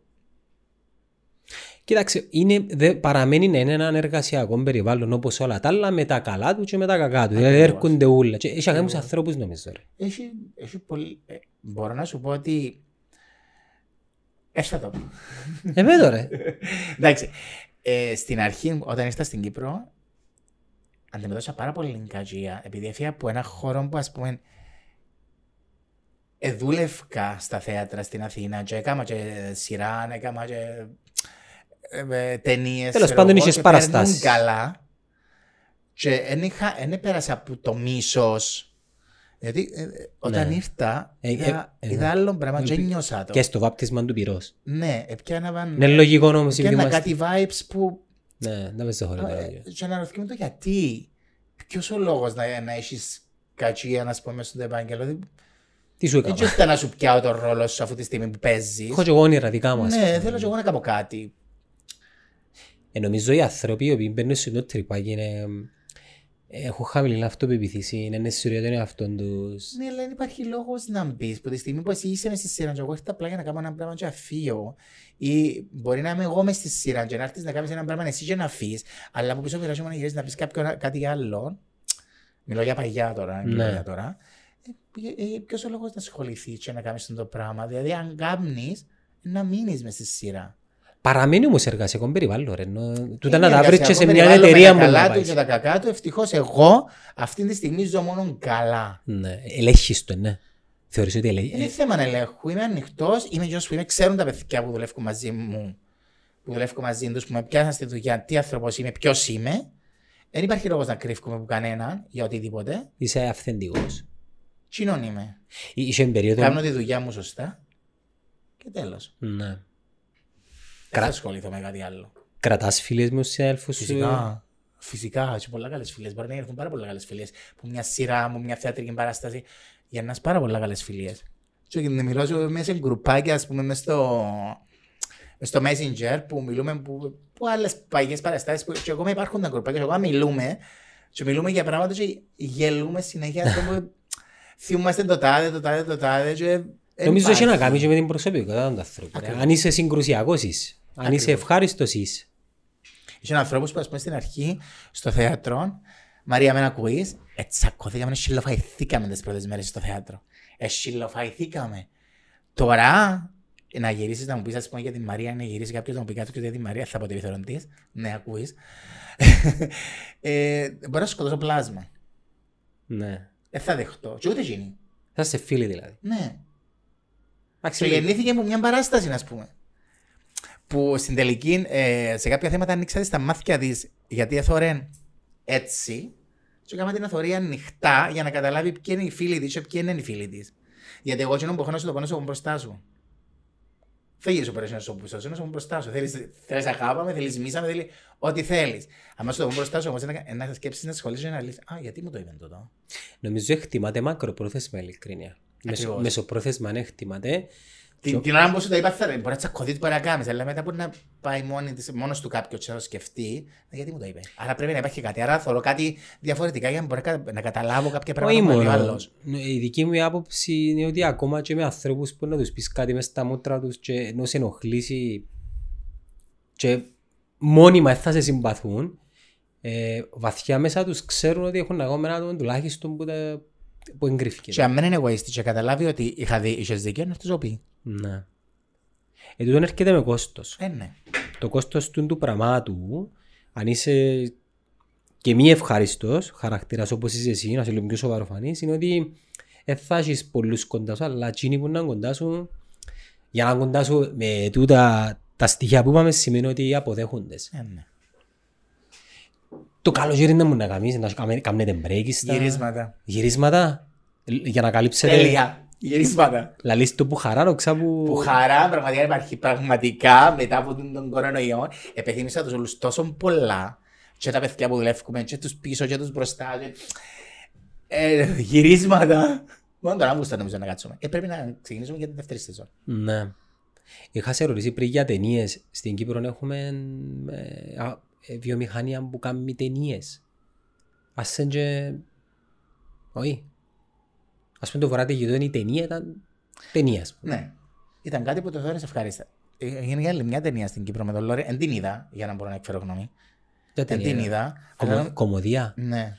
Κοίταξε, είναι, δε, παραμένει να είναι ένα εργασιακό περιβάλλον όπως όλα τα άλλα με τα καλά του και με τα κακά του. Δηλαδή Ακριβώς. έρχονται όλα. Και έχει αγάπους ανθρώπους νομίζω. Ρε. Έχει, έχει πολύ... ε, μπορώ να σου πω ότι Ε, θα το πω. Ε, με τώρα. Εντάξει. Ε, στην αρχή, όταν ήρθα στην Κύπρο, αντιμετώπισα πάρα πολύ λιγκατζία. Επειδή έφυγα από ένα χώρο που, ας πούμε, εδούλευκα στα θέατρα στην Αθήνα και έκανα και σειρά, έκανα και ε, ταινίες. Τέλος ξέρω πάντων, εγώ, είχες και περνούν παραστάσεις. καλά και δεν είχα, δεν πέρασα από το μίσος. Γιατί ε, ε, όταν Ναι. ήρθα, Ε, είδα, ε, ε, είδα άλλο πράγμα ε, και ε, νιώσα το. Και στο βάπτισμα του πυρός. Ναι, έπιανα Είναι λογικό όμως επειδή έπιανα είμαστε... κάτι vibes που Ναι, δεν με στοχωρεί τώρα. ε, και αναρωτιέμαι το γιατί. Ποιος ο λόγος να, να έχεις κατσία, να πούμε, στο επάγγελο. Δεν Τι σου δεν έκανα; juste να σου πιάω τον ρόλο σου αυτή τη στιγμή που παίζεις. Έχω και εγώ όνειρα δικά μας. Ναι, θέλω και εγώ να κάνω κάτι. Ε, νομίζω οι άνθρωποι οι οποίοι μπαίνουν στο ίδιο τρυπάκι είναι... Έχουν χαμηλή αυτοπεποίθηση, είναι σίγουροι για τον εαυτό τους. Ναι, αλλά δεν υπάρχει λόγος να μπεις. Που τη στιγμή που εσύ είσαι μες στη σειρά, και εγώ ήρθα απλά για να κάνω ένα πράγμα και αφήσω. Ή μπορεί να είμαι εγώ μες στη σειρά, και να έρθεις να κάνεις ένα πράγμα εσύ και να αφήσει. Αλλά από πίσω πειράζει να γυρίσεις να πεις κάποιο κάτι άλλο. Μιλώ για παγιά τώρα. Μιλώ Ναι. για τώρα. Ε, ε, Ποιος ο λόγος να ασχοληθείς και να κάνεις το πράγμα. Δηλαδή, αν κάνει, να μείνεις μες στη σειρά. Παραμένει όμως εργασιακό περιβάλλον ρε. ενώ Τούτα Είναι να τα βρεις και εργασιακό σε μια περιβάλλον με εταιρεία τα που καλά να τους πάεις. και τα κακά τους. Ευτυχώς εγώ αυτή τη στιγμή ζω μόνο καλά. Ναι, ελέγχεις το, ναι. Θεωρείς ότι Είναι ελέγχεις. θέμα ελέγχου. Είμαι ανοιχτός. Είμαι γιος που είμαι. Ξέρουν τα παιδιά που δουλεύουν μαζί μου, που δουλεύω μαζί τους, που με πιάσαν στη δουλειά, τι άνθρωπος είμαι, ποιος είμαι. Δεν υπάρχει λόγος να κρύβουμε από κανέναν για οτιδήποτε. Είσαι αυθεντικός. Τσινόν είμαι. Είσαι περίοδο... Κάνω τη δουλειά μου σωστά. Και τέλος. Ναι. Δεν θα ασχοληθώ με κάτι άλλο. Κρατάς φίλες με τους συνάδελφους σου; Φυσικά. Φυσικά, έχει πολλά καλές φιλίε. Μπορεί να έρθουν πάρα πολλά καλές φιλίε. Που μια σειρά μου, μια θεατρική παράσταση. Για να είσαι πάρα πολλά καλές φιλίε. Και να μιλώ σε- μέσα σε γκρουπάκια, ας πούμε, μέσα στο, μες στο Messenger που μιλούμε που, που άλλες παγιές παραστάσεις. Που, και ακόμα υπάρχουν τα γκρουπάκια. Και εγώ μιλούμε. Και μιλούμε για πράγματα και γελούμε συνέχεια. ας πούμε, Θυμούμαστε το τάδε, το τάδε, το τάδε. Και δεν Νομίζω έχει να υπάρχει. κάνει και με την προσωπικότητα των ανθρώπων. ρε. Ακριβώς. Αν είσαι συγκρουσιακός είσαι. Αν είσαι Ακριβώς. ευχάριστος είσαι. Είχε ανθρώπου που, ας πούμε, στην αρχή, στο θέατρο, Μαρία, με ένα ακούει, ετσακωθήκαμε, σιλοφαϊθήκαμε τις πρώτες μέρες στο θέατρο. Ε, σιλοφαϊθήκαμε. Τώρα, να γυρίσεις να μου πεις, ας πούμε, για την Μαρία, να γυρίσεις κάποιος να μου πει κάτι για την Μαρία, θα πω ότι επιθερόν της. Ναι, ακούεις. ε, μπορώ να σκοτώσω πλάσμα. Ναι. Δεν θα δεχτώ. Και ούτε γίνει. Θα είσαι φίλοι δηλαδή. Ναι. Εντάξει, Και γεννήθηκε από μια παράσταση, ας πούμε. Που στην τελική, ε, σε κάποια θέματα ανοίξατε στα μάτια της, γιατί έθωρεν έτσι, και έκανα την αθωρία ανοιχτά για να καταλάβει ποιοι είναι οι φίλοι της και ποιοι είναι οι φίλοι της. Γιατί εγώ κοινό που έχω να σου το πω να σου πω μπροστά σου. Φύγεις σου πρέπει να σου πω μπροστά σου, να σου πω μπροστά σου. Θέλεις αγάπη με, θέλεις μίσα με, θέλεις ό,τι θέλεις. Αν σου το πω μπροστά σου, όμως να, να σκέψεις να σχολήσει να λύσει. Α, γιατί μου το είπαν τότε. Νομίζω εκτιμάται μακροπρόθεσμα ειλικρίνεια. Μεσο, Ακριβώς. μεσοπρόθεσμα αν εκτιμάται. Την, την ώρα που σου το είπα, θα, μπορεί να τσακωθεί, μπορεί να κάνει, αλλά μετά μπορεί να πάει μόνη της, μόνος του κάποιος και να το σκεφτεί. «Ε, Γιατί μου το είπες; Άρα πρέπει να υπάρχει κάτι. Άρα θέλω κάτι διαφορετικά για να μπορώ κα- να καταλάβω κάποια πράγματα Όχι που λέει ο μόνο. άλλος. Η δική μου άποψη είναι ότι ακόμα και με ανθρώπους που να τους πεις κάτι μες στα μούτρα τους και ενώ σε ενοχλήσει και μόνιμα θα σε συμπαθούν, ε, βαθιά μέσα τους ξέρουν ότι έχουν ακόμα ένα άτομο τουλάχιστον που, τα, που εγκρίθηκε. Και αν δεν είναι εγωίστη και καταλάβει ότι είχα δει, είχες δίκιο, να το πει. Ναι. Ε, τούτον έρχεται με κόστος. Ε, ναι. το κόστος του, του πραγμάτου, αν είσαι και μη ευχαριστός, χαρακτήρας όπως είσαι εσύ, να είσαι λίγο πιο σοβαροφανής, είναι ότι δεν θα έχεις πολλούς κοντά σου, αλλά εκείνοι που είναι κοντά σου, για να είναι κοντά σου με τούτα τα στοιχεία που είπαμε σημαίνει ότι αποδέχονται. σε. Ε, ναι. Το καλοκαίρι να μου να κάνεις, να κάμε- κάνετε break στα Γυρίσματα. γυρίσματα, ε, για να καλύψετε, Τέλεια. Γυρίσματα. λαλείς το που χαράροξα που... Που χαρά πραγματικά υπάρχει πραγματικά μετά από τον, τον κορονοϊό. Επιθυμήσα τους όλους τόσο πολλά και τα παιδιά που δουλεύουμε και τους πίσω και τους μπροστά. Και... Ε, γυρίσματα. Μόνο τον Αύγουστο νομίζω να κάτσουμε. Ε, πρέπει να ξεκινήσουμε για την δεύτερη σεζόν. Ναι. Είχα σε ρωτήσει πριν για ταινίες. Στην Κύπρο έχουμε ε, α, ε, βιομηχανία που κάνει ταινίες. Ας είναι και... Όχι. Ας πούμε το φορά τη γειτόνι η ταινία ήταν ταινία. ας πούμε. Ναι. Ήταν κάτι που το θεώρησα ευχάριστα. Ε, Έγινε άλλη μια ταινία στην Κύπρο με τον Λόρι. Δεν την είδα, για να μπορώ να εκφέρω γνώμη. Ποια Δεν ταινία την ήταν; είδα. Κομο- αλλά- Κομμωδία; Ναι.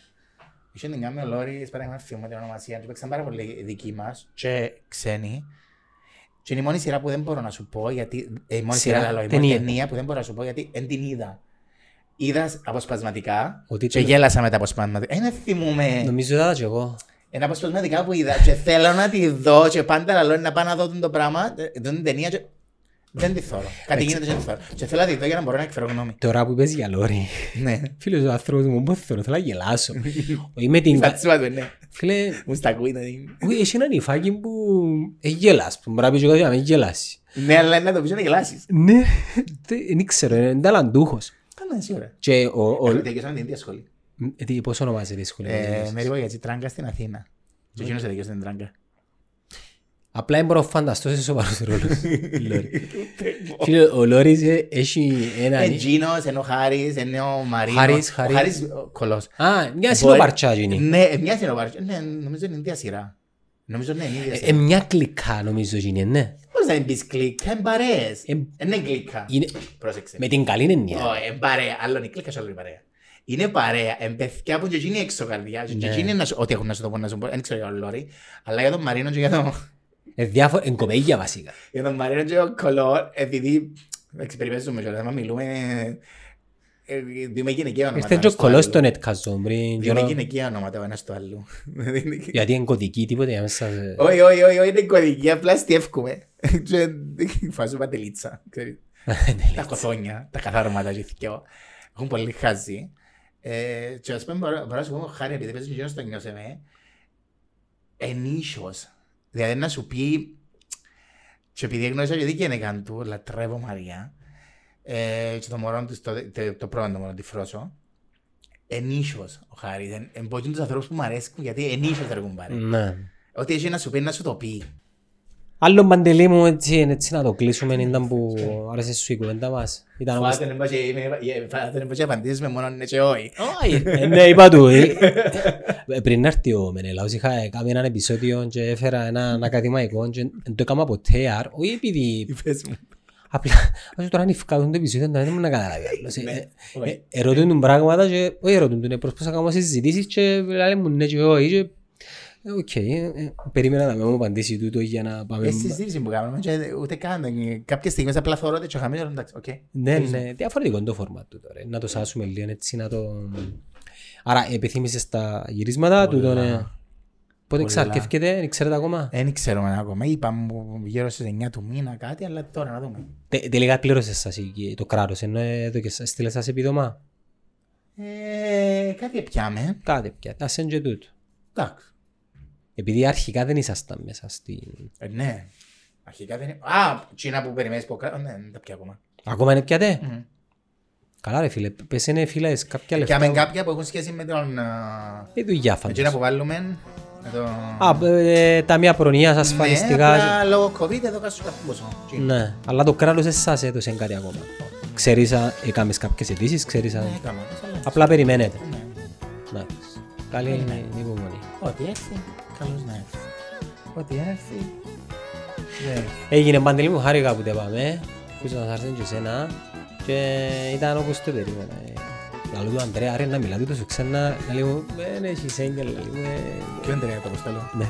Είχε την κάνει ο Λόρι, παράδειγμα, θυμώ την ονομασία του, παίξαν πάρα πολύ δικοί μας και ξένοι. Και είναι η μόνη σειρά που δεν μπορώ να σου πω γιατί. Ε, η μόνη Σειρά, σειρά, λέω, η μόνη ταινία. ταινία που δεν μπορώ να σου πω γιατί δεν την είδα. Είδα αποσπασματικά Ότι και το- γέλασα με τα αποσπασματικά. Ε, δεν θυμούμαι. Νομίζω είδα και εγώ. Είναι αποσπασματικά που είδα και θέλω να τη δω και πάντα λέω να πάω να δω τον το πράγμα, ε, δω την ταινία και δεν τη θωρώ. Κάτι γίνεται και δεν τη θωρώ. Και θέλω να τη δω για να μπορώ να εκφέρω γνώμη. Τώρα που παίζει για λόρι. Ναι. Φίλος ο άνθρωπος μου, πώς θέλω, θέλω να γελάσω. Όχι με την... Φατσούα του, ναι. Φίλε, Μου στα ακούει να δει. όχι, έχει ένα νυφάκι που ε, γέλας, που μπορεί να πει και κάτι να μην γελάσει. Ναι, αλλά να το πεις να γελάσεις. Ναι, δεν ξέρω, είναι ταλαντούχος. Καλά, σίγουρα. Και ο... ο- Έχουμε τελειώσαμε την ίδια σχολή. ε, τι, Πώς ονομάζεται η σχολή. Ε, Με ρίγω γιατί τράγκα στην Αθήνα. Και εκείνος τελειώσε την τράγκα. Απλά δεν μπορώ να φανταστώ σε σοβαρούς ρόλους. Λόρι. Φίλε, ο Λόρις ε, έχει ένα... Είναι Τζίνος, είναι ο Χάρης, είναι ο Μαρίνος. Χάρης, Ο Χάρης. Χάρης ο κολός. Α, μια Μπορεί- συνοπαρτσάγινη. Ναι, μια είναι ο Βάρης. Ναι, νομίζω είναι η ίδια σειρά. Νομίζω ναι, είναι η ίδια Ε, σειρά. μια κλικά νομίζω είναι, ναι. Πώς να μην πεις κλικ, είναι παρέες. Ε, Είναι κλικά. είναι- Πρόσεξε. Με την καλή έννοια. Όχι, είναι παρέα. Άλλο είναι κλίκα, άλλο είναι παρέα. Είναι παρέα. Είναι παιδιά που και εκείνη έξω καρδιά. Και Ναι. εκείνη είναι να σου- ό,τι έχουν να σου το πω να σου πω. Δεν ξέρω για τον Λόρι. Αλλά για τον Μαρίνο και για τον... Ε, διάφορα, εν κοπέγια βασικά. Για τον Μαρίνο και τον Κολό, επειδή εξυπηρετήσουμε και όταν μιλούμε... ε, Δούμε γυναικεία ονόματα. Ήρθε και ο ένας του κολός άλλου. στο netcast πριν. Δούμε καιρό. γυναικεία ονόματα ο ένας του άλλου. Γιατί είναι κωδική τίποτε για μέσα σε... Όχι, όχι, όχι, όχι, είναι κωδική, απλά στιεύκουμε. Και Φάζω παντελίτσα, ξέρεις. Τα κοθόνια, τα καθάρματα και θυκαιό. Έχουν πολύ χάζι. Ε, Και ας πούμε, μπορώ μπορώ να σου πω, χάρη, επειδή παίζεις γύρω στο νιώσε με, ενίσχυος. Δηλαδή να σου πει, και επειδή γνώρισα και δίκαια είναι καν του, λατρεύω Μαρία, ε, και το μωρό του, το, το, το πρώτο μωρό, τη Φρόσο, ενίσχυος ο Χάρης. Εν- Εν πω τους ανθρώπους που μου αρέσκουν, γιατί ενίσχυος θα έχουν πάρει. Ναι. Ότι έχει να σου πει, να σου το πει. Άλλο παντελή μου έτσι, έτσι να το κλείσουμε ήταν που άρεσε σου η κουβέντα μας. Ήταν όμως... Φάτε να μην πω και απαντήσεις με μόνο ναι και όχι. Όχι, ε, ναι, είπα του. ε, ε, Πριν έρθει ο Μενελάος είχα κάνει ένα επεισόδιο και έφερα ένα ακαδημαϊκό και δεν το έκανα ποτέ, άρα, όχι επειδή Πες μου. Απλά, όσο τώρα είναι ευκάτον το επεισόδιο, δεν ήμουν να καταλάβει άλλος. Ε, Ναι, ε, όχι. ε, Ερωτούν τον πράγματα και όχι ερωτούν τον, προσπαθούσα να κάνω συζητήσεις και λέει μου ναι και όχι και ε, οκ, ε, ε, περίμενα να με μου απαντήσει τούτο για να πάμε... Εσύ συζήτηση που κάνουμε και ούτε καν. ε, Κάποιες στιγμές απλά θωρώ ότι τσοχαμίζω, εντάξει, οκ. Ναι, ναι, διαφορετικό είναι το format του τώρα. Να το σάσουμε λίγο έτσι, να το... Άρα, επιθύμησες τα γυρίσματα του τον... ε, Πότε Πολλά. εξαρκεύκεται, δεν ξέρετε ακόμα; Δεν ξέρουμε ακόμα. Είπαμε γύρω στις 9 του μήνα κάτι, αλλά τώρα να δούμε. Τε- Τελικά πλήρωσες σας η- το κράτος, ενώ εδώ και σας στείλες σας επιδομά. Ε, κάτι πιάμε. Κάτε πια, ας είναι και τούτο. Εντάξει. Επειδή αρχικά δεν ήσασταν μέσα στην... Ε, ναι. Αρχικά δεν είναι. Α, τσίνα που περιμένεις που κάτω. Ναι, δεν τα πια ακόμα. Ακόμα είναι πιάτε. Μμμ. Καλά ρε φίλε, πες είναι φίλε κάποια Πιάμε λεφτά. κάποια που έχουν σχέση με τον... α, Η δουλειά Με τσίνα φαντάζομαι. που βάλουμε. Με το... Α, ε, ταμεία προνοίας Ναι, ασφαλιστικά. απλά λόγω COVID εδώ κάτω σου κάποιο ποσό. Τσίνα. Ναι, αλλά το κράτος εσάς έδωσε κάτι ακόμα. Ξέρεις, α, έκαμες κάποιες αιτήσεις, ξέρεις. α, Ναι, έκανα, αλλά- Απλά περιμένετε. Ναι. Εντάξει. Καλή υπομονή. Ό,τι έρθει, καλώς να έρθει. Ό,τι έρθει. ναι. Έγινε παντελή μου χάρηκα που τα πάμε. Που σας άρεσε και εσένα. Και ήταν όπως το περίμενα. Ε. Λαλού του Αντρέα, ρε να μιλάτε τόσο ξένα. Να λέει μου, δεν έχεις έγκαιρ, λέει μου. ε, Ποιο είναι το αποστολό. Ναι.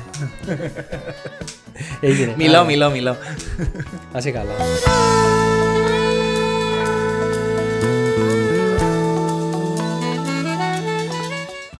Έγινε. Μιλώ, μιλώ, μιλώ. Να είσαι καλά.